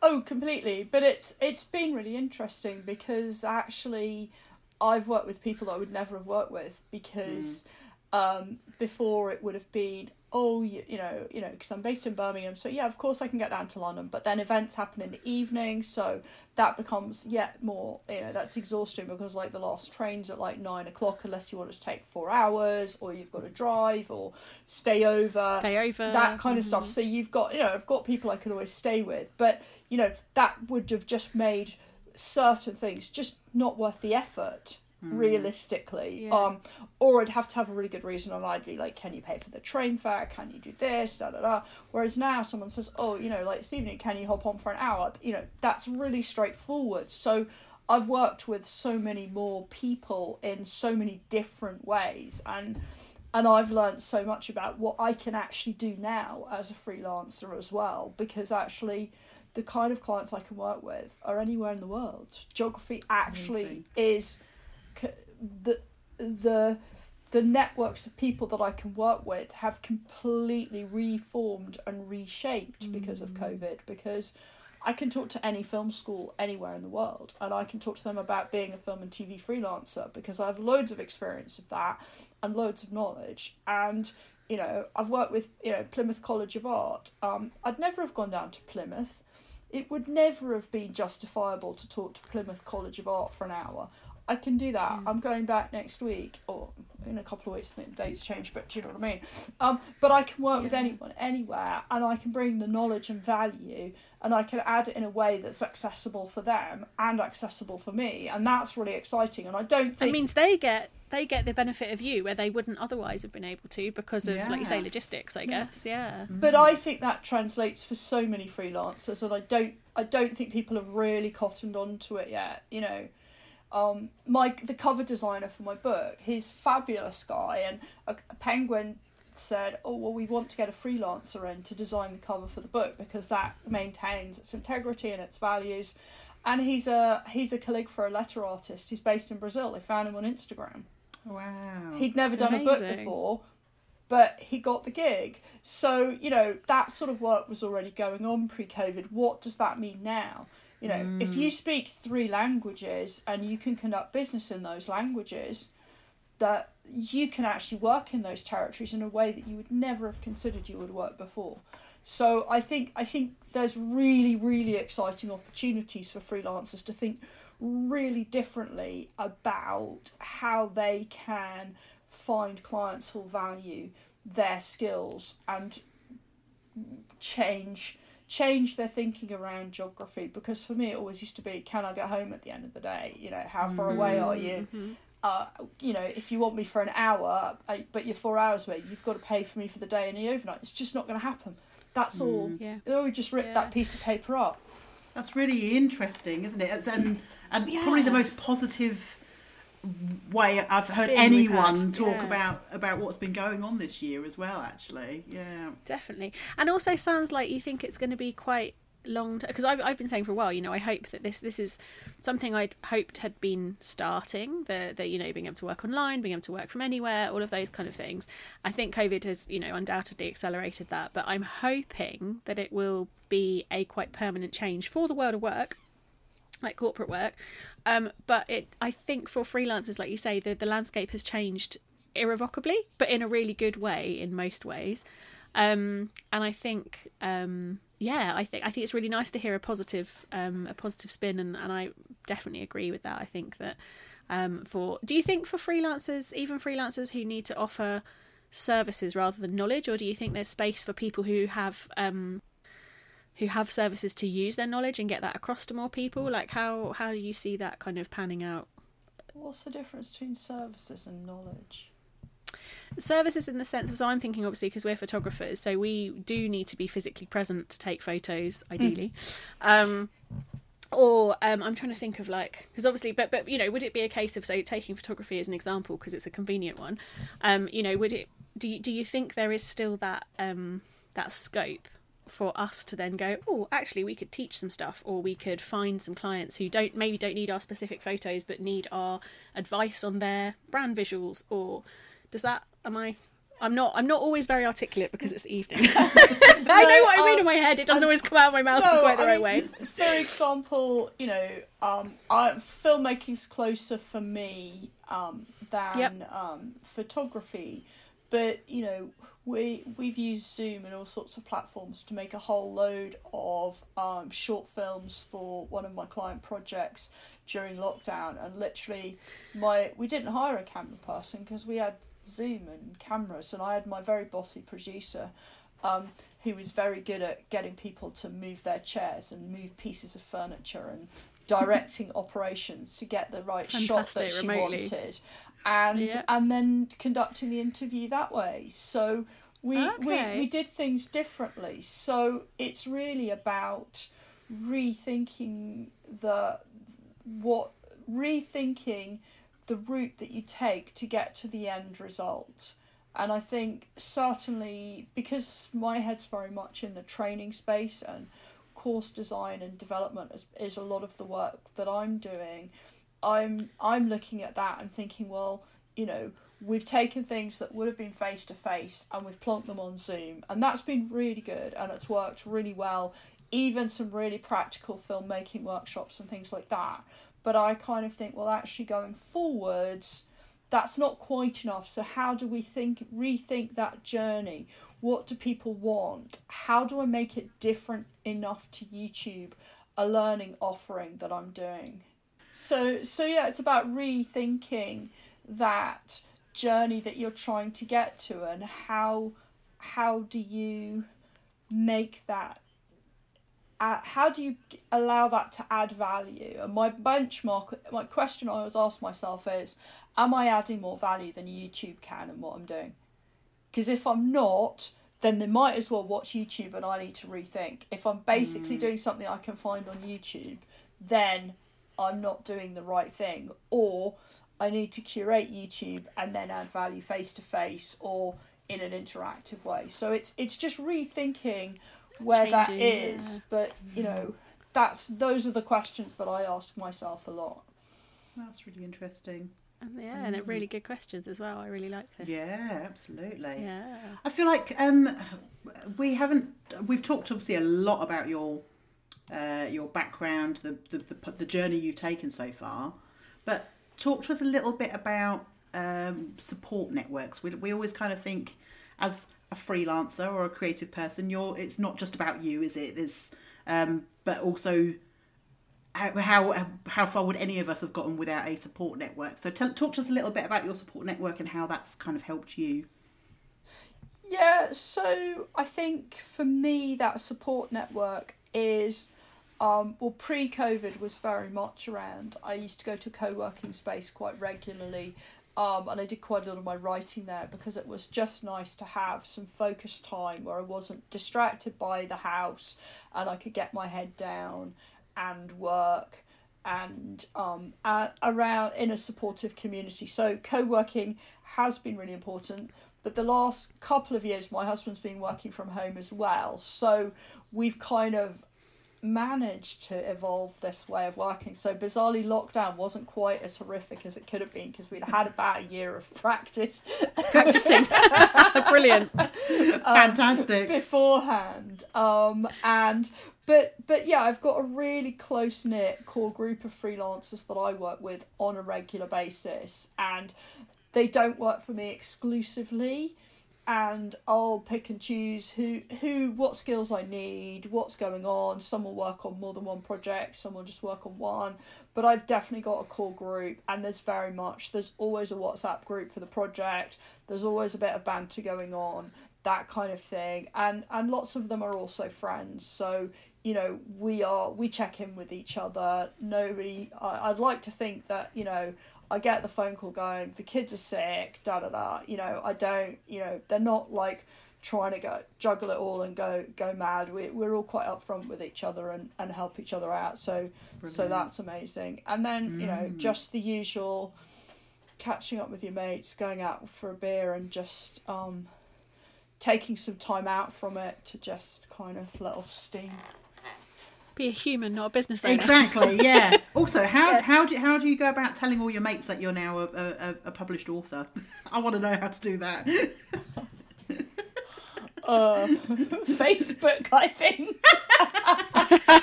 Oh, completely. But it's it's been really interesting because actually I've worked with people I would never have worked with because um, before it would have been oh you, you know you know because I'm based in Birmingham so yeah of course I can get down to London but then events happen in the evening so that becomes yet more you know that's exhausting because like the last train's at like nine o'clock unless you want to take four hours or you've got to drive or stay over Stay over. that kind of Mhm. stuff. So you've got, you know, I've got people I can always stay with, but you know that would have just made certain things just not worth the effort realistically Yeah. um or i'd have to have a really good reason and i'd be like can you pay for the train fare can you do this da da da whereas now someone says oh you know like this evening can you hop on for an hour you know that's really straightforward so i've worked with so many more people in so many different ways and and I've learned so much about what I can actually do now as a freelancer as well because actually the kind of clients I can work with are anywhere in the world. Geography actually Amazing. is the the the networks of people that I can work with have completely reformed and reshaped because of COVID. Because I can talk to any film school anywhere in the world, and I can talk to them about being a film and TV freelancer because I have loads of experience of that and loads of knowledge. And you know, I've worked with you know Plymouth College of Art. Um, I'd never have gone down to Plymouth. It would never have been justifiable to talk to Plymouth College of Art for an hour. I can do that. Mm. I'm going back next week, or in a couple of weeks. The dates change, but do you know what I mean? Um, but I can work with anyone, anywhere, and I can bring the knowledge and value, and I can add it in a way that's accessible for them and accessible for me, and that's really exciting. And I don't think It means they get they get the benefit of you where they wouldn't otherwise have been able to because of like you say logistics. I guess. Yeah. But I think that translates for so many freelancers, and I don't. I don't think people have really cottoned on to it yet. You know, um, my the cover designer for my book, he's a fabulous guy, and a, a penguin said, "Oh well, we want to get a freelancer in to design the cover for the book because that maintains its integrity and its values." And he's a he's a calligrapher, a letter artist. He's based in Brazil. They found him on Instagram. Wow. He'd never done a book before, but he got the gig. So, you know, that sort of work was already going on pre COVID. What does that mean now? You know, if you mm. speak three languages and you can conduct business in those languages, that you can actually work in those territories in a way that you would never have considered you would work before. So I think I think there's really really exciting opportunities for freelancers to think really differently about how they can find clients who'll value their skills and change change their thinking around geography because for me it always used to be can I get home at the end of the day? You know how far away are you? Uh, you know if you want me for an hour uh, but you're four hours away you've got to pay for me for the day and the overnight. It's just not going to happen. That's all. Yeah. or we just rip Yeah. that piece of paper up. That's really interesting, isn't it? It's, and and probably the most positive way I've heard Spin we've anyone talk yeah. about about what's been going on this year as well. Actually, yeah. Definitely. And also sounds like you think it's going to be quite long because I've, I've been saying for a while you know I hope that this this is something I'd hoped had been starting the the you know being able to work online being able to work from anywhere all of those kind of things I think COVID has you know undoubtedly accelerated that but I'm hoping that it will be a quite permanent change for the world of work like corporate work um but it I think for freelancers like you say the the landscape has changed irrevocably but in a really good way in most ways. Um and I think um yeah I think I think it's really nice to hear a positive um a positive spin and and I definitely agree with that. I think that um for do you think for freelancers even freelancers who need to offer services rather than knowledge or do you think there's space for people who have um who have services to use their knowledge and get that across to more people? Like how how do you see that kind of panning out? What's the difference between services and knowledge? Services in the sense of so i'm thinking obviously because we're photographers so we do need to be physically present to take photos ideally. Um or um, I'm trying to think of like because obviously, but but you know, would it be a case of so taking photography as an example because it's a convenient one? Um, you know, would it? Do you, do you think there is still that um that scope for us to then go? Oh, actually, we could teach some stuff, or we could find some clients who don't maybe don't need our specific photos, but need our advice on their brand visuals. Or does that? Am I? I'm not. I'm not always very articulate because it's the evening. I know what I mean in my head. It doesn't always come out of my mouth in No, quite the I right mean, way. For example, you know, um, I, filmmaking's closer for me um, than Yep. um, photography, but you know, we we've used Zoom and all sorts of platforms to make a whole load of um, short films for one of my client projects during lockdown, and literally, my we didn't hire a camera person because we had Zoom and cameras, and I had my very bossy producer um, who was very good at getting people to move their chairs and move pieces of furniture and directing operations to get the right shot that she remotely. wanted, and Yeah. and then conducting the interview that way. So we, Okay. we we did things differently. So it's really about rethinking the what rethinking the route that you take to get to the end result. And I think certainly because my head's very much in the training space and course design and development is, is a lot of the work that I'm doing, I'm I'm looking at that and thinking, well, you know, we've taken things that would have been face to face and we've plunked them on Zoom, and that's been really good and it's worked really well. Even some really practical filmmaking workshops and things like that. But I kind of think, well, actually, going forwards, that's not quite enough. So, how do we think, rethink that journey? What do people want? How do I make it different enough to YouTube, a learning offering that I'm doing? So, so yeah, it's about rethinking that journey that you're trying to get to and how how do you make that uh, how do you allow that to add value and my benchmark my question i always ask myself is am i adding more value than youtube can in what i'm doing because if i'm not then they might as well watch youtube and i need to rethink if i'm basically mm. doing something i can find on youtube then i'm not doing the right thing or I need to curate YouTube and then add value face to face or in an interactive way. So it's it's just rethinking where Changing, that is. Yeah. But you know, that's those are the questions that I ask myself a lot. That's really interesting. And yeah, and really good questions as well. I really like this. Yeah, absolutely. Yeah. I feel like um, we haven't. We've talked obviously a lot about your uh, your background, the, the the the journey you've taken so far, but talk to us a little bit about um, support networks. We, we always kind of think as a freelancer or a creative person, you're it's not just about you, is it? There's um, but also how, how far would any of us have gotten without a support network? So tell, talk to us a little bit about your support network and how that's kind of helped you. Yeah, so I think for me that support network is um, well, pre COVID was very much around. I used to go to a co working space quite regularly, um, and I did quite a lot of my writing there because it was just nice to have some focused time where I wasn't distracted by the house and I could get my head down and work and um, around in a supportive community. So, co working has been really important. But the last couple of years, my husband's been working from home as well. So we've kind of managed to evolve this way of working. So bizarrely, lockdown wasn't quite as horrific as it could have been because we'd had about a year of practice. Practicing, brilliant, um, fantastic beforehand. Um, and but but yeah, I've got a really close knit core group of freelancers that I work with on a regular basis, and they don't work for me exclusively and I'll pick and choose who who what skills I need, what's going on. Some will work on more than one project, some will just work on one. But I've definitely got a core group and there's very much there's always a WhatsApp group for the project. There's always a bit of banter going on, that kind of thing. And and lots of them are also friends. So you know we are we check in with each other nobody I, i'd like to think that you know I get the phone call going, the kids are sick, da da da. You know, I don't, you know, they're not like trying to go juggle it all and go go mad. We we're all quite upfront with each other and, and help each other out. So Brilliant. so that's amazing. And then mm. you know mm. just the usual, catching up with your mates, going out for a beer, and just um, taking some time out from it to just kind of let off steam be a human, not a business owner. Exactly. Yeah. also, how yes. how do how do you go about telling all your mates that you're now a, a, a published author? I want to know how to do that. uh, Facebook, I think.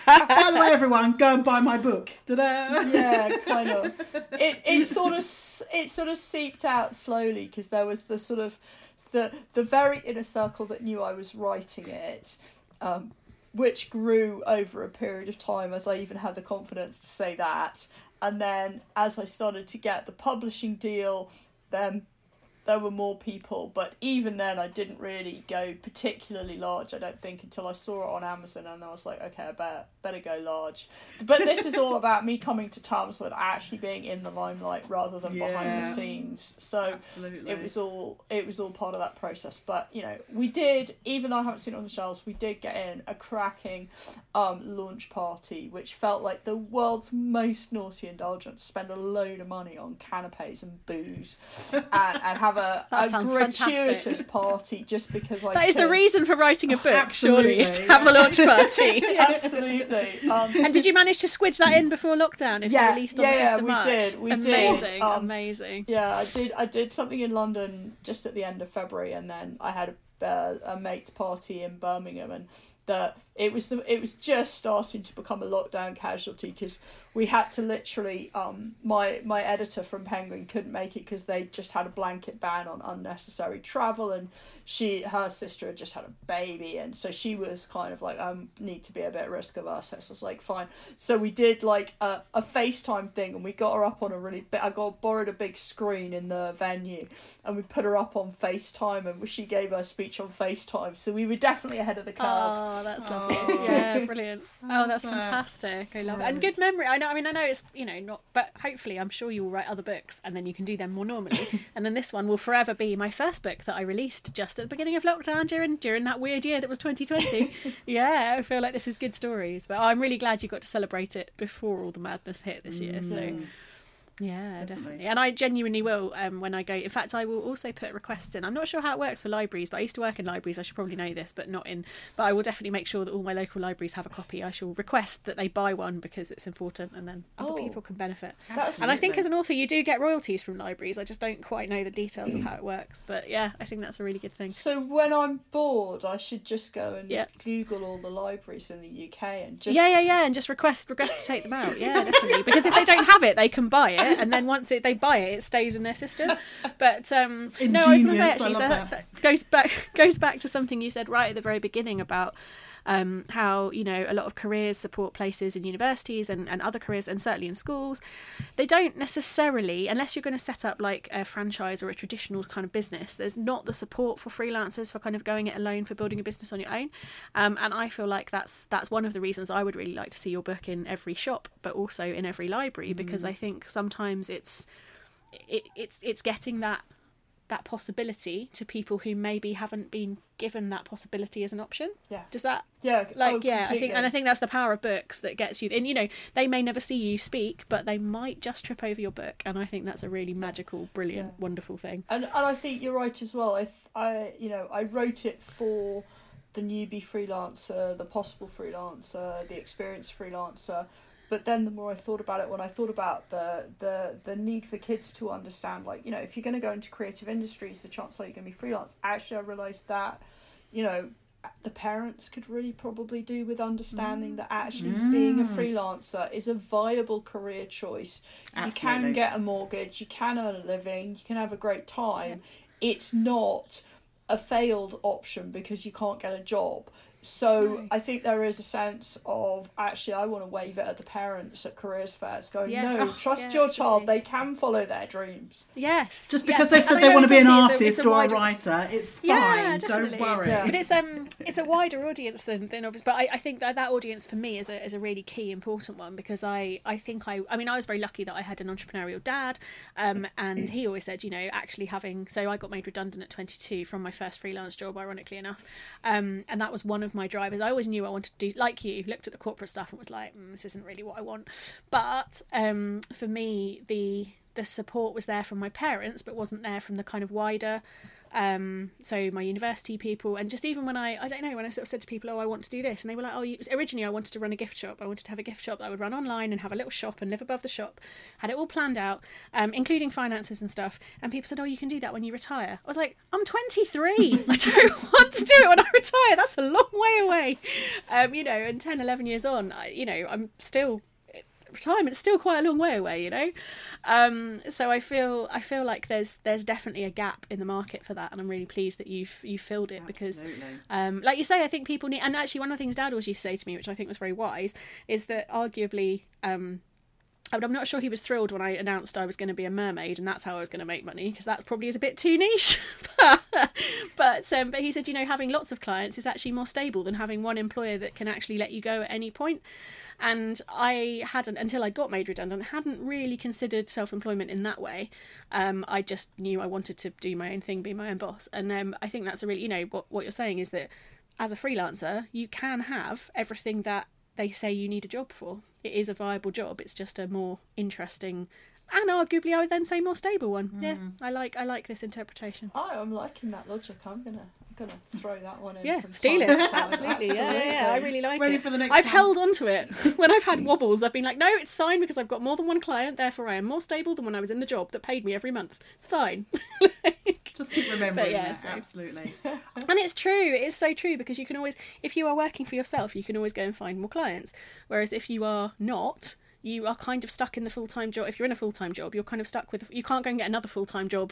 By the way, everyone, go and buy my book. Ta-da! Yeah, kind of. It it sort of it sort of seeped out slowly because there was the sort of the the very inner circle that knew I was writing it. Um, which grew over a period of time as I even had the confidence to say that. And then as I started to get the publishing deal, then there were more people, but even then, I didn't really go particularly large. I don't think until I saw it on Amazon, and I was like, okay, I better better go large. But this is all about me coming to terms with actually being in the limelight rather than yeah. behind the scenes. So Absolutely. it was all it was all part of that process. But you know, we did even though I haven't seen it on the shelves, we did get in a cracking um, launch party, which felt like the world's most naughty indulgence. Spend a load of money on canapes and booze, and, and have have a, That a sounds gratuitous fantastic. party just because I. That is the reason for writing a book, surely, is to absolutely, have a launch party. Absolutely. Um, and did you manage to squidge that in before lockdown? If Yeah, you released on yeah, the 5th yeah, of we March? did, we did. amazing, Um, amazing. Yeah, I did. I did something in London just at the end of February, and then I had a, uh, a mate's party in Birmingham, and the it was the it was just starting to become a lockdown casualty because we had to literally um my my editor from Penguin couldn't make it because they just had a blanket ban on unnecessary travel, and she her sister had just had a baby, and so she was kind of like I need to be a bit risk averse. So I was like fine. So we did like a, a FaceTime thing and we got her up on a really big, I got borrowed a big screen in the venue and we put her up on FaceTime and she gave her speech on FaceTime. So we were definitely ahead of the curve. Oh, that's lovely. Oh. Yeah, brilliant. Oh, that's that. fantastic. I love it. And good memory. I know. I mean, I know it's you know not, but hopefully, I'm sure you'll write other books, and then you can do them more normally. and then this one will forever be my first book that I released just at the beginning of lockdown during during that weird year that was 2020. yeah, I feel like this is good stories, but I'm really glad you got to celebrate it before all the madness hit this year. So. Mm. Yeah, definitely. Definitely. And I genuinely will um, when I go. In fact, I will also put requests in. I'm not sure how it works for libraries, but I used to work in libraries. I should probably know this, but not in. But I will definitely make sure that all my local libraries have a copy. I shall request that they buy one because it's important, and then other Oh. people can benefit. That's- And I think as an author, you do get royalties from libraries. I just don't quite know the details of how it works. But yeah, I think that's a really good thing. So when I'm bored, I should just go and Yeah. Google all the libraries in the UK and just Yeah, yeah, yeah, and just request request to take them out. Yeah, definitely. Because if they don't have it, they can buy it, and then once it, they buy it, it stays in their system. But um, no, I was going to say actually, so that. that goes back goes back to something you said right at the very beginning about. Um, how you know a lot of careers support places in universities and, and other careers and certainly in schools they don't necessarily unless you're going to set up like a franchise or a traditional kind of business there's not the support for freelancers for kind of going it alone for building a business on your own. Um, and i feel like that's that's one of the reasons i would really like to see your book in every shop but also in every library because i think sometimes it's it, it's it's getting that that possibility to people who maybe haven't been given that possibility as an option Yeah. does that yeah, like oh, yeah i think and i think that's the power of books that gets you and you know they may never see you speak but they might just trip over your book and i think that's a really magical brilliant Yeah. wonderful thing and and I think you're right as well. I I you know I wrote it for the newbie freelancer, the possible freelancer, the experienced freelancer. But then the more I thought about it, when I thought about the the the need for kids to understand, like you know, if you're going to go into creative industries, the chance are you're going to be freelance. Actually, I realised that, you know, the parents could really probably do with understanding that actually being a Mm. freelancer is a viable career choice. You can get a mortgage, you can earn a living, you can have a great time. It's not a failed option because you can't get a job. So No. I think there is a sense of actually I want to wave it at the parents at careers fairs, going, Yeah. no, Oh, trust yeah, your absolutely. child, they can follow their dreams. yes Just yes. because they've said they want to be an obviously- it's a- it's artist a or a wider- writer, it's Yeah, fine. definitely. Don't worry. Yeah. But it's um it's a wider audience than than obvious. But I, I think that that audience for me is a is a really key important one because I I think I I mean I was very lucky that I had an entrepreneurial dad, um and he always said you know actually having so I got made redundant at twenty two from my first freelance job ironically enough, um and that was one of my drivers. I always knew I wanted to do like you looked at the corporate stuff and was like mm, this isn't really what I want, but um for me the the support was there from my parents but wasn't there from the kind of wider um so my university people and just even when i i don't know when i sort of said to people oh i want to do this and they were like oh you, originally i wanted to run a gift shop. I wanted to have a gift shop that i would run online and have a little shop and live above the shop. Had it all planned out um including finances and stuff and people said oh you can do that when you retire. I was like i'm 23 i don't want to do it when i retire. That's a long way away. Um you know and 10 11 years on I, you know i'm still retirement's still quite a long way away you know? Um so i feel i feel like there's there's definitely a gap in the market for that and i'm really pleased that you've you filled it because um like you say i think people need and actually one of the things dad always used to say to me which i think was very wise is that arguably um Mean, I'm not sure he was thrilled when I announced I was going to be a mermaid and that's how I was going to make money because that probably is a bit too niche. but um, but he said, you know, having lots of clients is actually more stable than having one employer that can actually let you go at any point. And I hadn't until I got made redundant hadn't really considered self employment in that way. Um, I just knew I wanted to do my own thing, be my own boss, and um, I think that's a really you know what what you're saying is that as a freelancer you can have everything that they say you need a job for. It is a viable job. It's just a more interesting and arguably I would then say more stable one. Yeah, hmm. I like I like this interpretation. Oh, I'm liking that logic. I'm gonna I'm gonna throw that one in. Yeah, from steal it. time. Absolutely. Yeah, yeah, yeah. I really like Ready it. for the next I've one. held on to it. When I've had wobbles, I've been like, no, it's fine because I've got more than one client, therefore I am more stable than when I was in the job that paid me every month. It's fine. Like- Just keep remembering yeah, this. so- Absolutely. and it's true. It's so true because you can always, if you are working for yourself, you can always go and find more clients. Whereas if you are not, you are kind of stuck in the full time job. If you're in a full time job, you're kind of stuck with. You can't go and get another full time job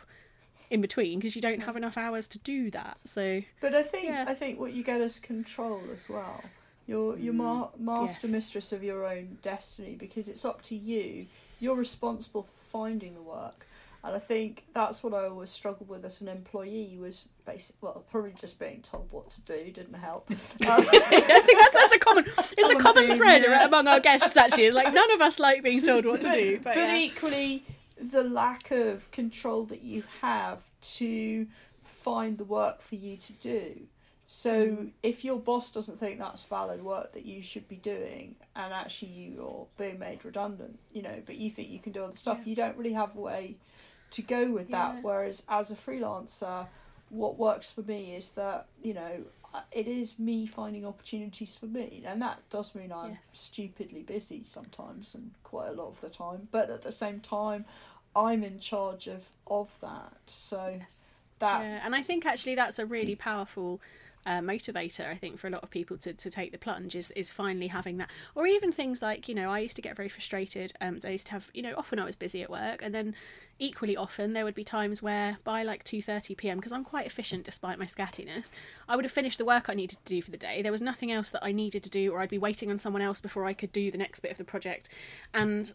in between because you don't have enough hours to do that. So But I think Yeah. I think what you get is control as well. You're you're mm, ma- master Yes. mistress of your own destiny because it's up to you. You're responsible for finding the work. And I think that's what I always struggled with as an employee was basic well, probably just being told what to do didn't help. Um, I think that's that's a common. It's a Common thread yeah. among our guests. Actually, is like none of us like being told what to do. But, but yeah. equally the lack of control that you have to find the work for you to do so Mm. if your boss doesn't think that's valid work that you should be doing and actually you're being made redundant you know but you think you can do other stuff Yeah. you don't really have a way to go with that. Yeah. whereas as a freelancer what works for me is that you know it is me finding opportunities for me. And that does mean i'm Yes. stupidly busy sometimes and quite a lot of the time. But at the same time i'm in charge of of that. So that Yeah, and I think actually that's a really powerful uh, motivator. I think for a lot of people to, to take the plunge is is finally having that, or even things like you know I used to get very frustrated. Um, so I used to have you know often I was busy at work, and then equally often there would be times where by like two thirty p.m. because I'm quite efficient despite my scattiness, I would have finished the work I needed to do for the day. There was nothing else that I needed to do, or I'd be waiting on someone else before I could do the next bit of the project, and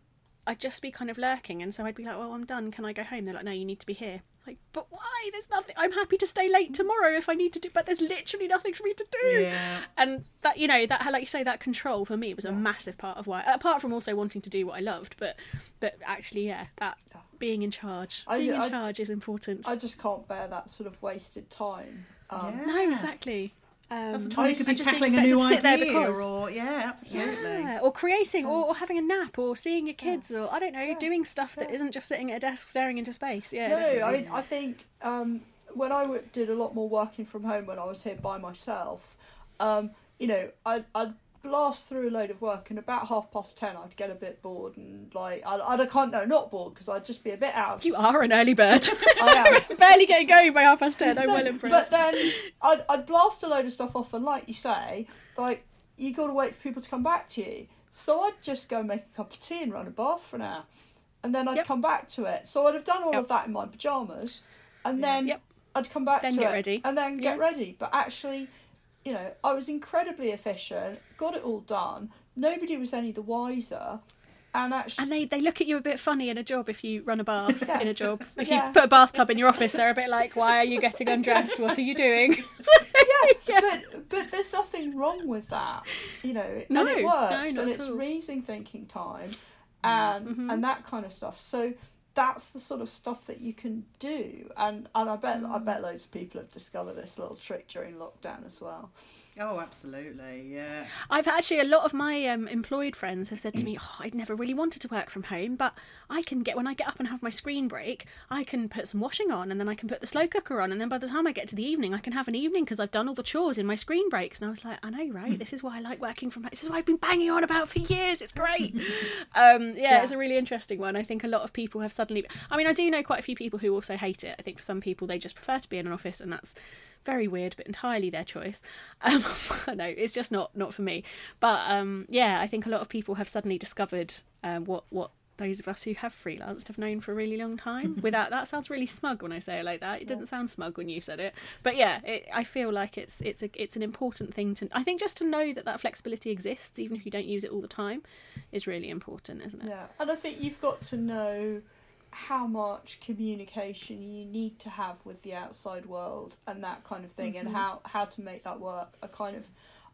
I'd just be kind of lurking, and so I'd be like, "Well, I'm done. Can I go home?" They're like, "No, you need to be here." It's like, but why? There's nothing. I'm happy to stay late tomorrow if I need to do, but there's literally nothing for me to do. Yeah. And that you know that like you say that control for me was a massive part of why. Apart from also wanting to do what I loved, but but actually, yeah, that being in charge, I- being in I- charge is important. i just can't bear that sort of wasted time um, Yeah. no, exactly. Um, That's the time you could be I tackling a new to sit there idea, because- or yeah, absolutely. Yeah, or creating, or, or having a nap, or seeing your kids, or I don't know, Yeah. doing stuff that Yeah. not just sitting at a desk staring into space. Yeah, no, definitely. I mean, I think um, when I w- did a lot more working from home when I was here by myself, um, you know, I'd, I'd blast through a load of work and about half past ten I'd get a bit bored and like, I'd, I'd can't, no, not bored because I'd just be a bit out you are an early bird. I am. Barely getting going by half past ten. I'm No, well impressed. But then I'd, I'd blast a load of stuff off, and like you say, like you got to wait for people to come back to you. So I'd just go make a cup of tea and run a bath for an hour, and then I'd Yep. come back to it. So I'd have done all Yep. of that in my pajamas, and then Yep. I'd come back Then to get it, ready. and then get ready. But actually, you know, I was incredibly efficient, got it all done. Nobody was any the wiser, and actually. And they, they look at you a bit funny in a job if you run a bath Yeah. in a job. If Yeah. you put a bathtub in your office, they're a bit like, why are you getting undressed? What are you doing? yeah, yeah, but but there's nothing wrong with that, you know. No, and it no, works, not and it's all. reason thinking time, and Mhm. and that kind of stuff. So that's the sort of stuff that you can do, and and I bet I Mm. bet loads of people have discovered this little trick during lockdown as well. Oh, absolutely. Yeah. I've actually a lot of my um, employed friends have said to me, oh, "I'd never really wanted to work from home, but I can get when I get up and have my screen break, I can put some washing on, and then I can put the slow cooker on, and then by the time I get to the evening, I can have an evening because I've done all the chores in my screen breaks." And I was like, "I know, right? This is why I like working from home. This is why I've been banging on about for years. It's great." um, yeah, Yeah. it's a really interesting one. I think a lot of people have suddenly. I mean, I do know quite a few people who also hate it. I think for some people they just prefer to be in an office, and that's very weird, but entirely their choice. Um, no, it's just not not for me. But um, yeah, I think a lot of people have suddenly discovered um, what what those of us who have freelanced have known for a really long time. Without that sounds really smug when I say it like that. It didn't sound smug when you said it, but yeah, it, I feel like it's it's a it's an important thing to. I think just to know that that flexibility exists, even if you don't use it all the time, is really important, isn't it? Yeah, and I think you've got to know how much communication you need to have with the outside world and that kind of thing, and mm-hmm. how how to make that work. I kind of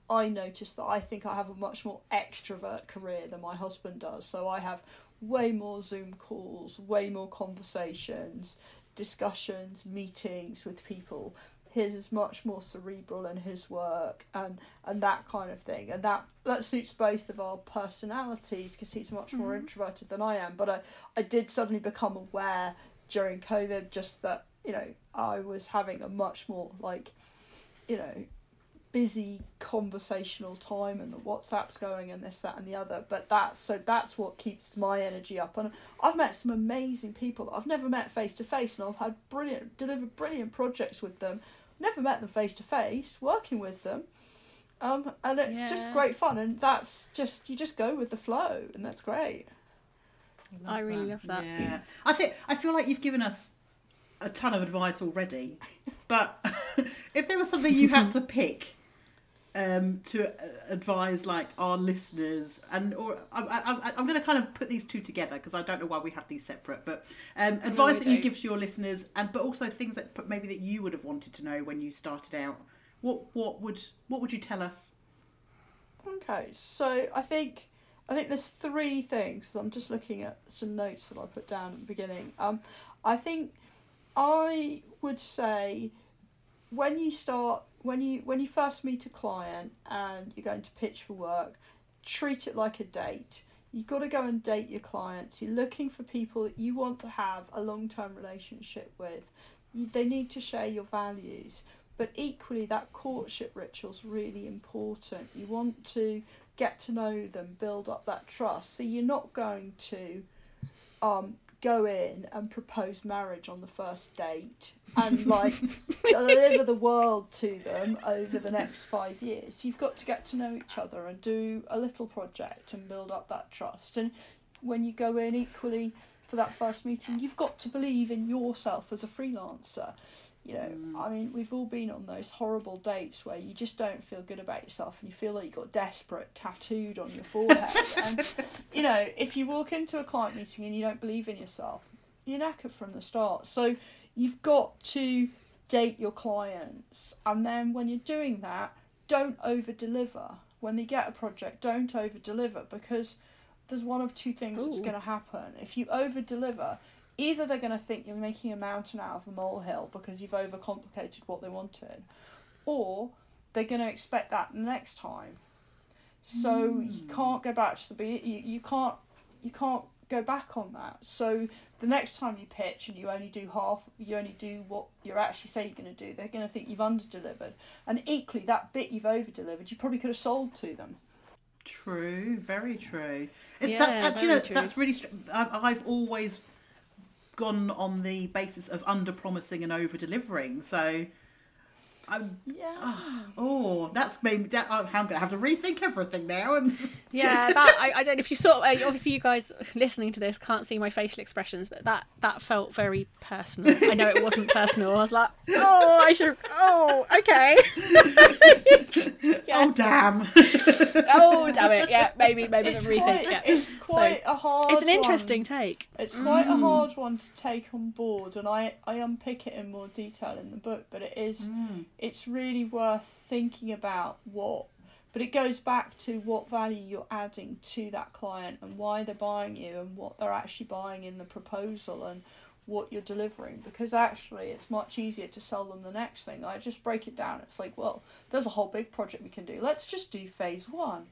I noticed that I think I have a much more extrovert career than my husband does. So I have way more Zoom calls, way more conversations, discussions, meetings with people. His is much more cerebral in his work and and that kind of thing. And that that suits both of our personalities because he's much more Mhm. introverted than I am. But I I did suddenly become aware during COVID just that you know I was having a much more like you know busy conversational time and the WhatsApp's going and this that and the other. But that's so that's what keeps my energy up. And I've met some amazing people. That I've never met face to face and I've had brilliant delivered brilliant projects with them never met them face to face working with them um and it's just great fun and that's just you just go with the flow and that's great. I really love that. Yeah, I think I feel like you've given us a ton of advice already, but if there was something you had to pick um, to uh, advise like our listeners, and or I, I'm going to kind of put these two together because I don't know why we have these separate, but um, advice that you give to your listeners, and but also things that maybe that you would have wanted to know when you started out. What what would what would you tell us? Okay, so I think I think there's three things. I'm just looking at some notes that I put down at the beginning. Um, I think I would say when you start when you when you first meet a client and you're going to pitch for work, treat it like a date. You've got to go and date your clients. You're looking for people that you want to have a long term relationship with. They need to share your values. But equally, that courtship ritual's really important. You want to get to know them, build up that trust. So you're not going to um, go in and propose marriage on the first date and like deliver the world to them over the next five years. You've got to get to know each other and do a little project and build up that trust. And when you go in equally for that first meeting, you've got to believe in yourself as a freelancer. You know, mm. I mean, we've all been on those horrible dates where you just don't feel good about yourself and you feel like you've got desperate tattooed on your forehead. and, you know, if you walk into a client meeting and you don't believe in yourself, you're knackered from the start. So you've got to date your clients. And then when you're doing that, don't over deliver. When they get a project, don't over deliver because there's one of two things that's Ooh. going to happen. If you over deliver, either they're going to think you're making a mountain out of a molehill because you've overcomplicated what they wanted, or they're going to expect that next time. So you can't go back to the be you, you can't you can't go back on that. So the next time you pitch and you only do half, you only do what you're actually say you're going to do. They're going to think you've under delivered, and equally that bit you've over delivered, you probably could have sold to them. True, very true. It's, Yeah, that's, uh, do you know, very true. that's really. str- I've, I've always gone on the basis of under promising and over delivering. So, I'm, Yeah. oh, that's made me. I'm going to have to rethink everything now. And Yeah, that I, I don't know if you saw. uh, Obviously, you guys listening to this can't see my facial expressions, but that that felt very personal. I know it wasn't personal. I was like, oh, I should. Oh, okay. oh damn, Oh, damn it. Yeah, maybe maybe It's rethink. quite, Yeah. it's quite a hard. It's an one. interesting take. It's quite a hard one to take on board, and I, I unpick it in more detail in the book. But it is, it's really worth thinking about what. But it goes back to what value you're adding to that client and why they're buying you and what they're actually buying in the proposal and what you're delivering. Because actually, it's much easier to sell them the next thing. I just break it down. It's like, well, there's a whole big project we can do. Let's just do phase one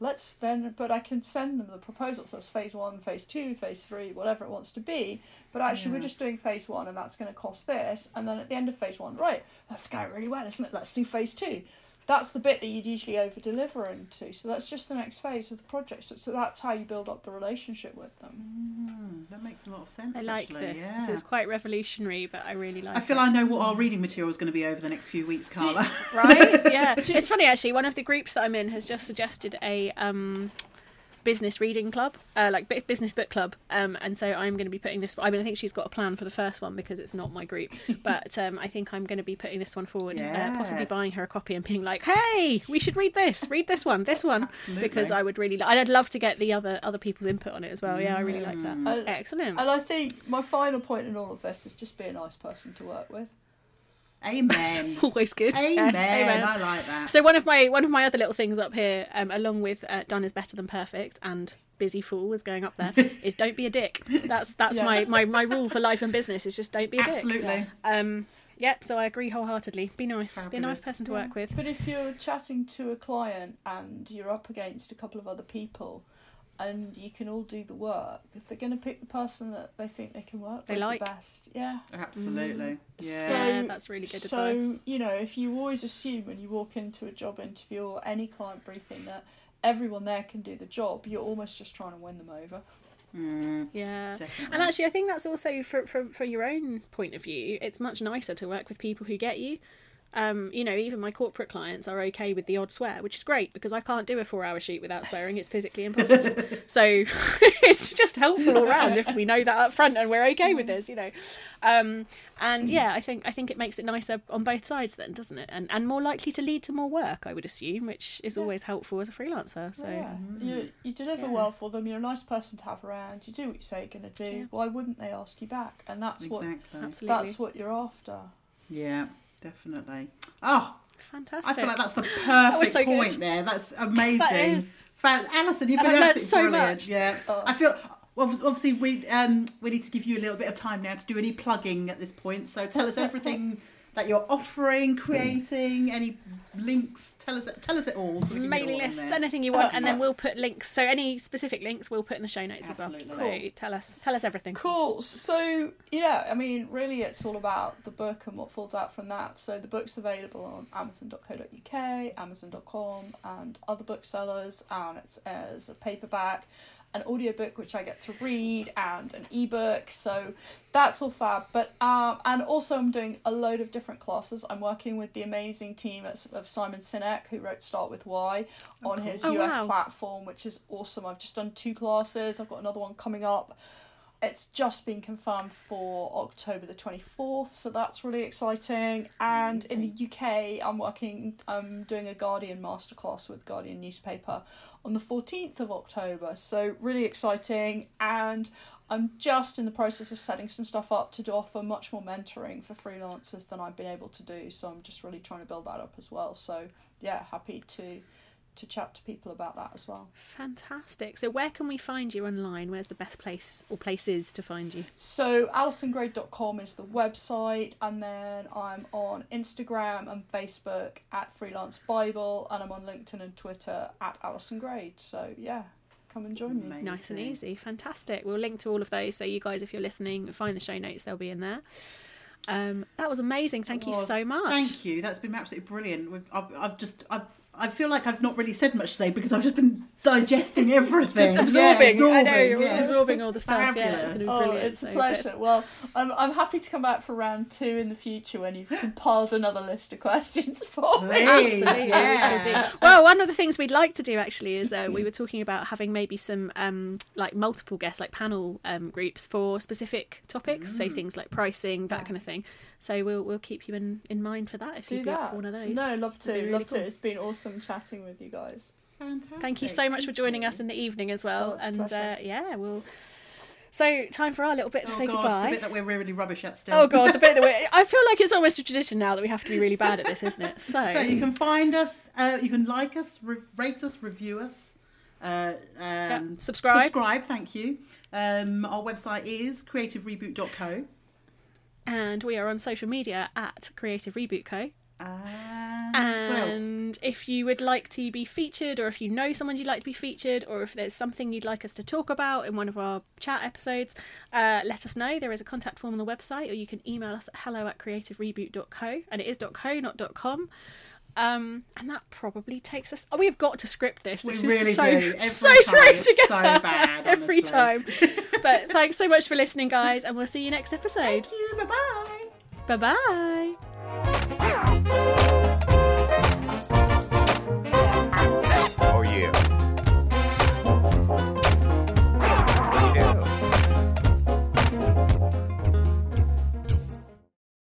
let's then but i can send them the proposal so it's phase one phase two phase three whatever it wants to be but actually we're just doing phase one and that's going to cost this and then at the end of phase one right that's going really well isn't it let's do phase two that's the bit that you'd usually over deliver into so that's just the next phase of the project so, so that's how you build up the relationship with them Hmm, that makes a lot of sense. I like actually, this. Yeah. This is quite revolutionary, but I really like I feel it. I know what our reading material is going to be over the next few weeks, Carla. right? Yeah, it's funny actually. One of the groups that I'm in has just suggested a um, business reading club, uh, like business book club, um, and so I'm going to be putting this. I mean, I think she's got a plan for the first one because it's not my group, but um, I think I'm going to be putting this one forward, uh, possibly buying her a copy and being like, "Hey, we should read this. Read this one. This one." Absolutely. Because I would really, li- and I'd love to get the other other people's input on it as well. Yeah, I really like Mm. that. Uh, Excellent. and i think my final point in all of this is just be a nice person to work with Amen. Always good. Amen. Yes, amen. I like that. So one of my one of my other little things up here, um, along with uh, done is better than perfect and busy fool is going up there, is don't be a dick. That's that's Yeah. my, my my rule for life and business is just don't be a dick. Absolutely. Um, Yep. So I agree wholeheartedly. Be nice. Be a nice person to Yeah. work with. But if you're chatting to a client and you're up against a couple of other people and you can all do the work, If they're going to pick the person that they think they can work They with like. the best. Yeah. Absolutely. Yeah. So- yeah, that's really good so, advice. you know, if you always assume when you walk into a job interview or any client briefing that everyone there can do the job, you're almost just trying to win them over. Mm, Yeah. definitely. And actually, I think that's also for, for, for your own point of view, it's much nicer to work with people who get you. Um, you know, even my corporate clients are okay with the odd swear, which is great because I can't do a four hour shoot without swearing. It's physically impossible. so it's just helpful all round if we know that up front and we're okay with this, you know. Um, and yeah, I think I think it makes it nicer on both sides then, doesn't it? And and more likely to lead to more work, I would assume, which is Yeah. always helpful as a freelancer. So yeah. you, you deliver Yeah. well for them, you're a nice person to have around, you do what you say you're going to do. Yeah. Why wouldn't they ask you back? And that's what absolutely that's what you're after. Yeah, definitely. Oh, fantastic. I feel like that's the perfect so good. point there. That's amazing. That is. Alison, you've been absolutely so brilliant. much. Yeah, Oh. I feel. well, Obviously, we um we need to give you a little bit of time now to do any plugging at this point. So tell us everything that you're offering, creating, any links. Tell us tell us it all. So we can get it mailing lists, anything you want, and then we'll put links. So any specific links we'll put in the show notes as Absolutely. well. So tell us, tell us everything. Cool. So yeah, I mean, really, it's all about the book and what falls out from that. So the book's available on Amazon.co.uk, Amazon.com, and other booksellers, and it's as a paperback, an audiobook which I get to read, and an ebook. So that's all fab. But um, and also I'm doing a load of different classes. I'm working with the amazing team at, of Simon Sinek, who wrote Start with Why, on his Oh, US wow. platform, which is awesome. I've just done two classes. I've got another one coming up it's just been confirmed for October the 24th, so that's really exciting. And in the UK, I'm working, I'm doing a Guardian masterclass with Guardian newspaper on the 14th of October, so really exciting. And I'm just in the process of setting some stuff up to offer much more mentoring for freelancers than I've been able to do, so I'm just really trying to build that up as well. So, yeah, happy to. To chat to people about that as well. Fantastic. So where can we find you online? Where's the best place or places to find you? So alisongrade.com is the website and then I'm on Instagram and Facebook at Freelance Bible and I'm on LinkedIn and Twitter at Alison Grade. So yeah, come and join me. Amazing. Nice and easy. Fantastic. We'll link to all of those. So you guys, if you're listening, find the show notes. They'll be in there. Um, that was amazing. Thank you was. so much. Thank you. That's been absolutely brilliant. We've, I've, I've just, I've, I feel like I've not really said much today because I've just been digesting everything. Just Yeah, absorbing. I know you're yeah. absorbing all the stuff. Yeah, it's going to be Oh, brilliant. it's a So, pleasure. Well, I'm, I'm happy to come back for round two in the future when you've compiled another list of questions for me. Please, Absolutely, yeah. we should do. Well, one of the things we'd like to do actually is uh, we were talking about having maybe some um, like multiple guests, like panel um, groups for specific topics, Mm. so things like pricing, that kind of thing. So we'll we'll keep you in, in mind for that if Do you'd be up for one of those. No, love to. Really love cool. to. It's been awesome chatting with you guys. Fantastic. Thank you so much for joining you. us in the evening as well. Oh, and uh, yeah, we'll. So time for our little bit to Oh, say God, The bit that we're really rubbish at still. Oh god, the bit that we I feel like it's almost a tradition now that we have to be really bad at this, isn't it? So, So you can find us, uh, you can like us, re- rate us, review us, uh, um, subscribe. Subscribe, thank you. Um, our website is creativereboot.co. and we are on social media at Creative Reboot Co. And. And if you would like to be featured, or if you know someone you'd like to be featured, or if there's something you'd like us to talk about in one of our chat episodes, uh, let us know. There is a contact form on the website, or you can email us at hello at creativereboot.co. And it is .co, not .com. Um, and that probably takes us. Oh, we have got to script this. We really so, do. Every so time together. So bad. Every time. but thanks so much for listening, guys, and we'll see you next episode. Thank you. Bye bye. Bye bye. Oh, yeah.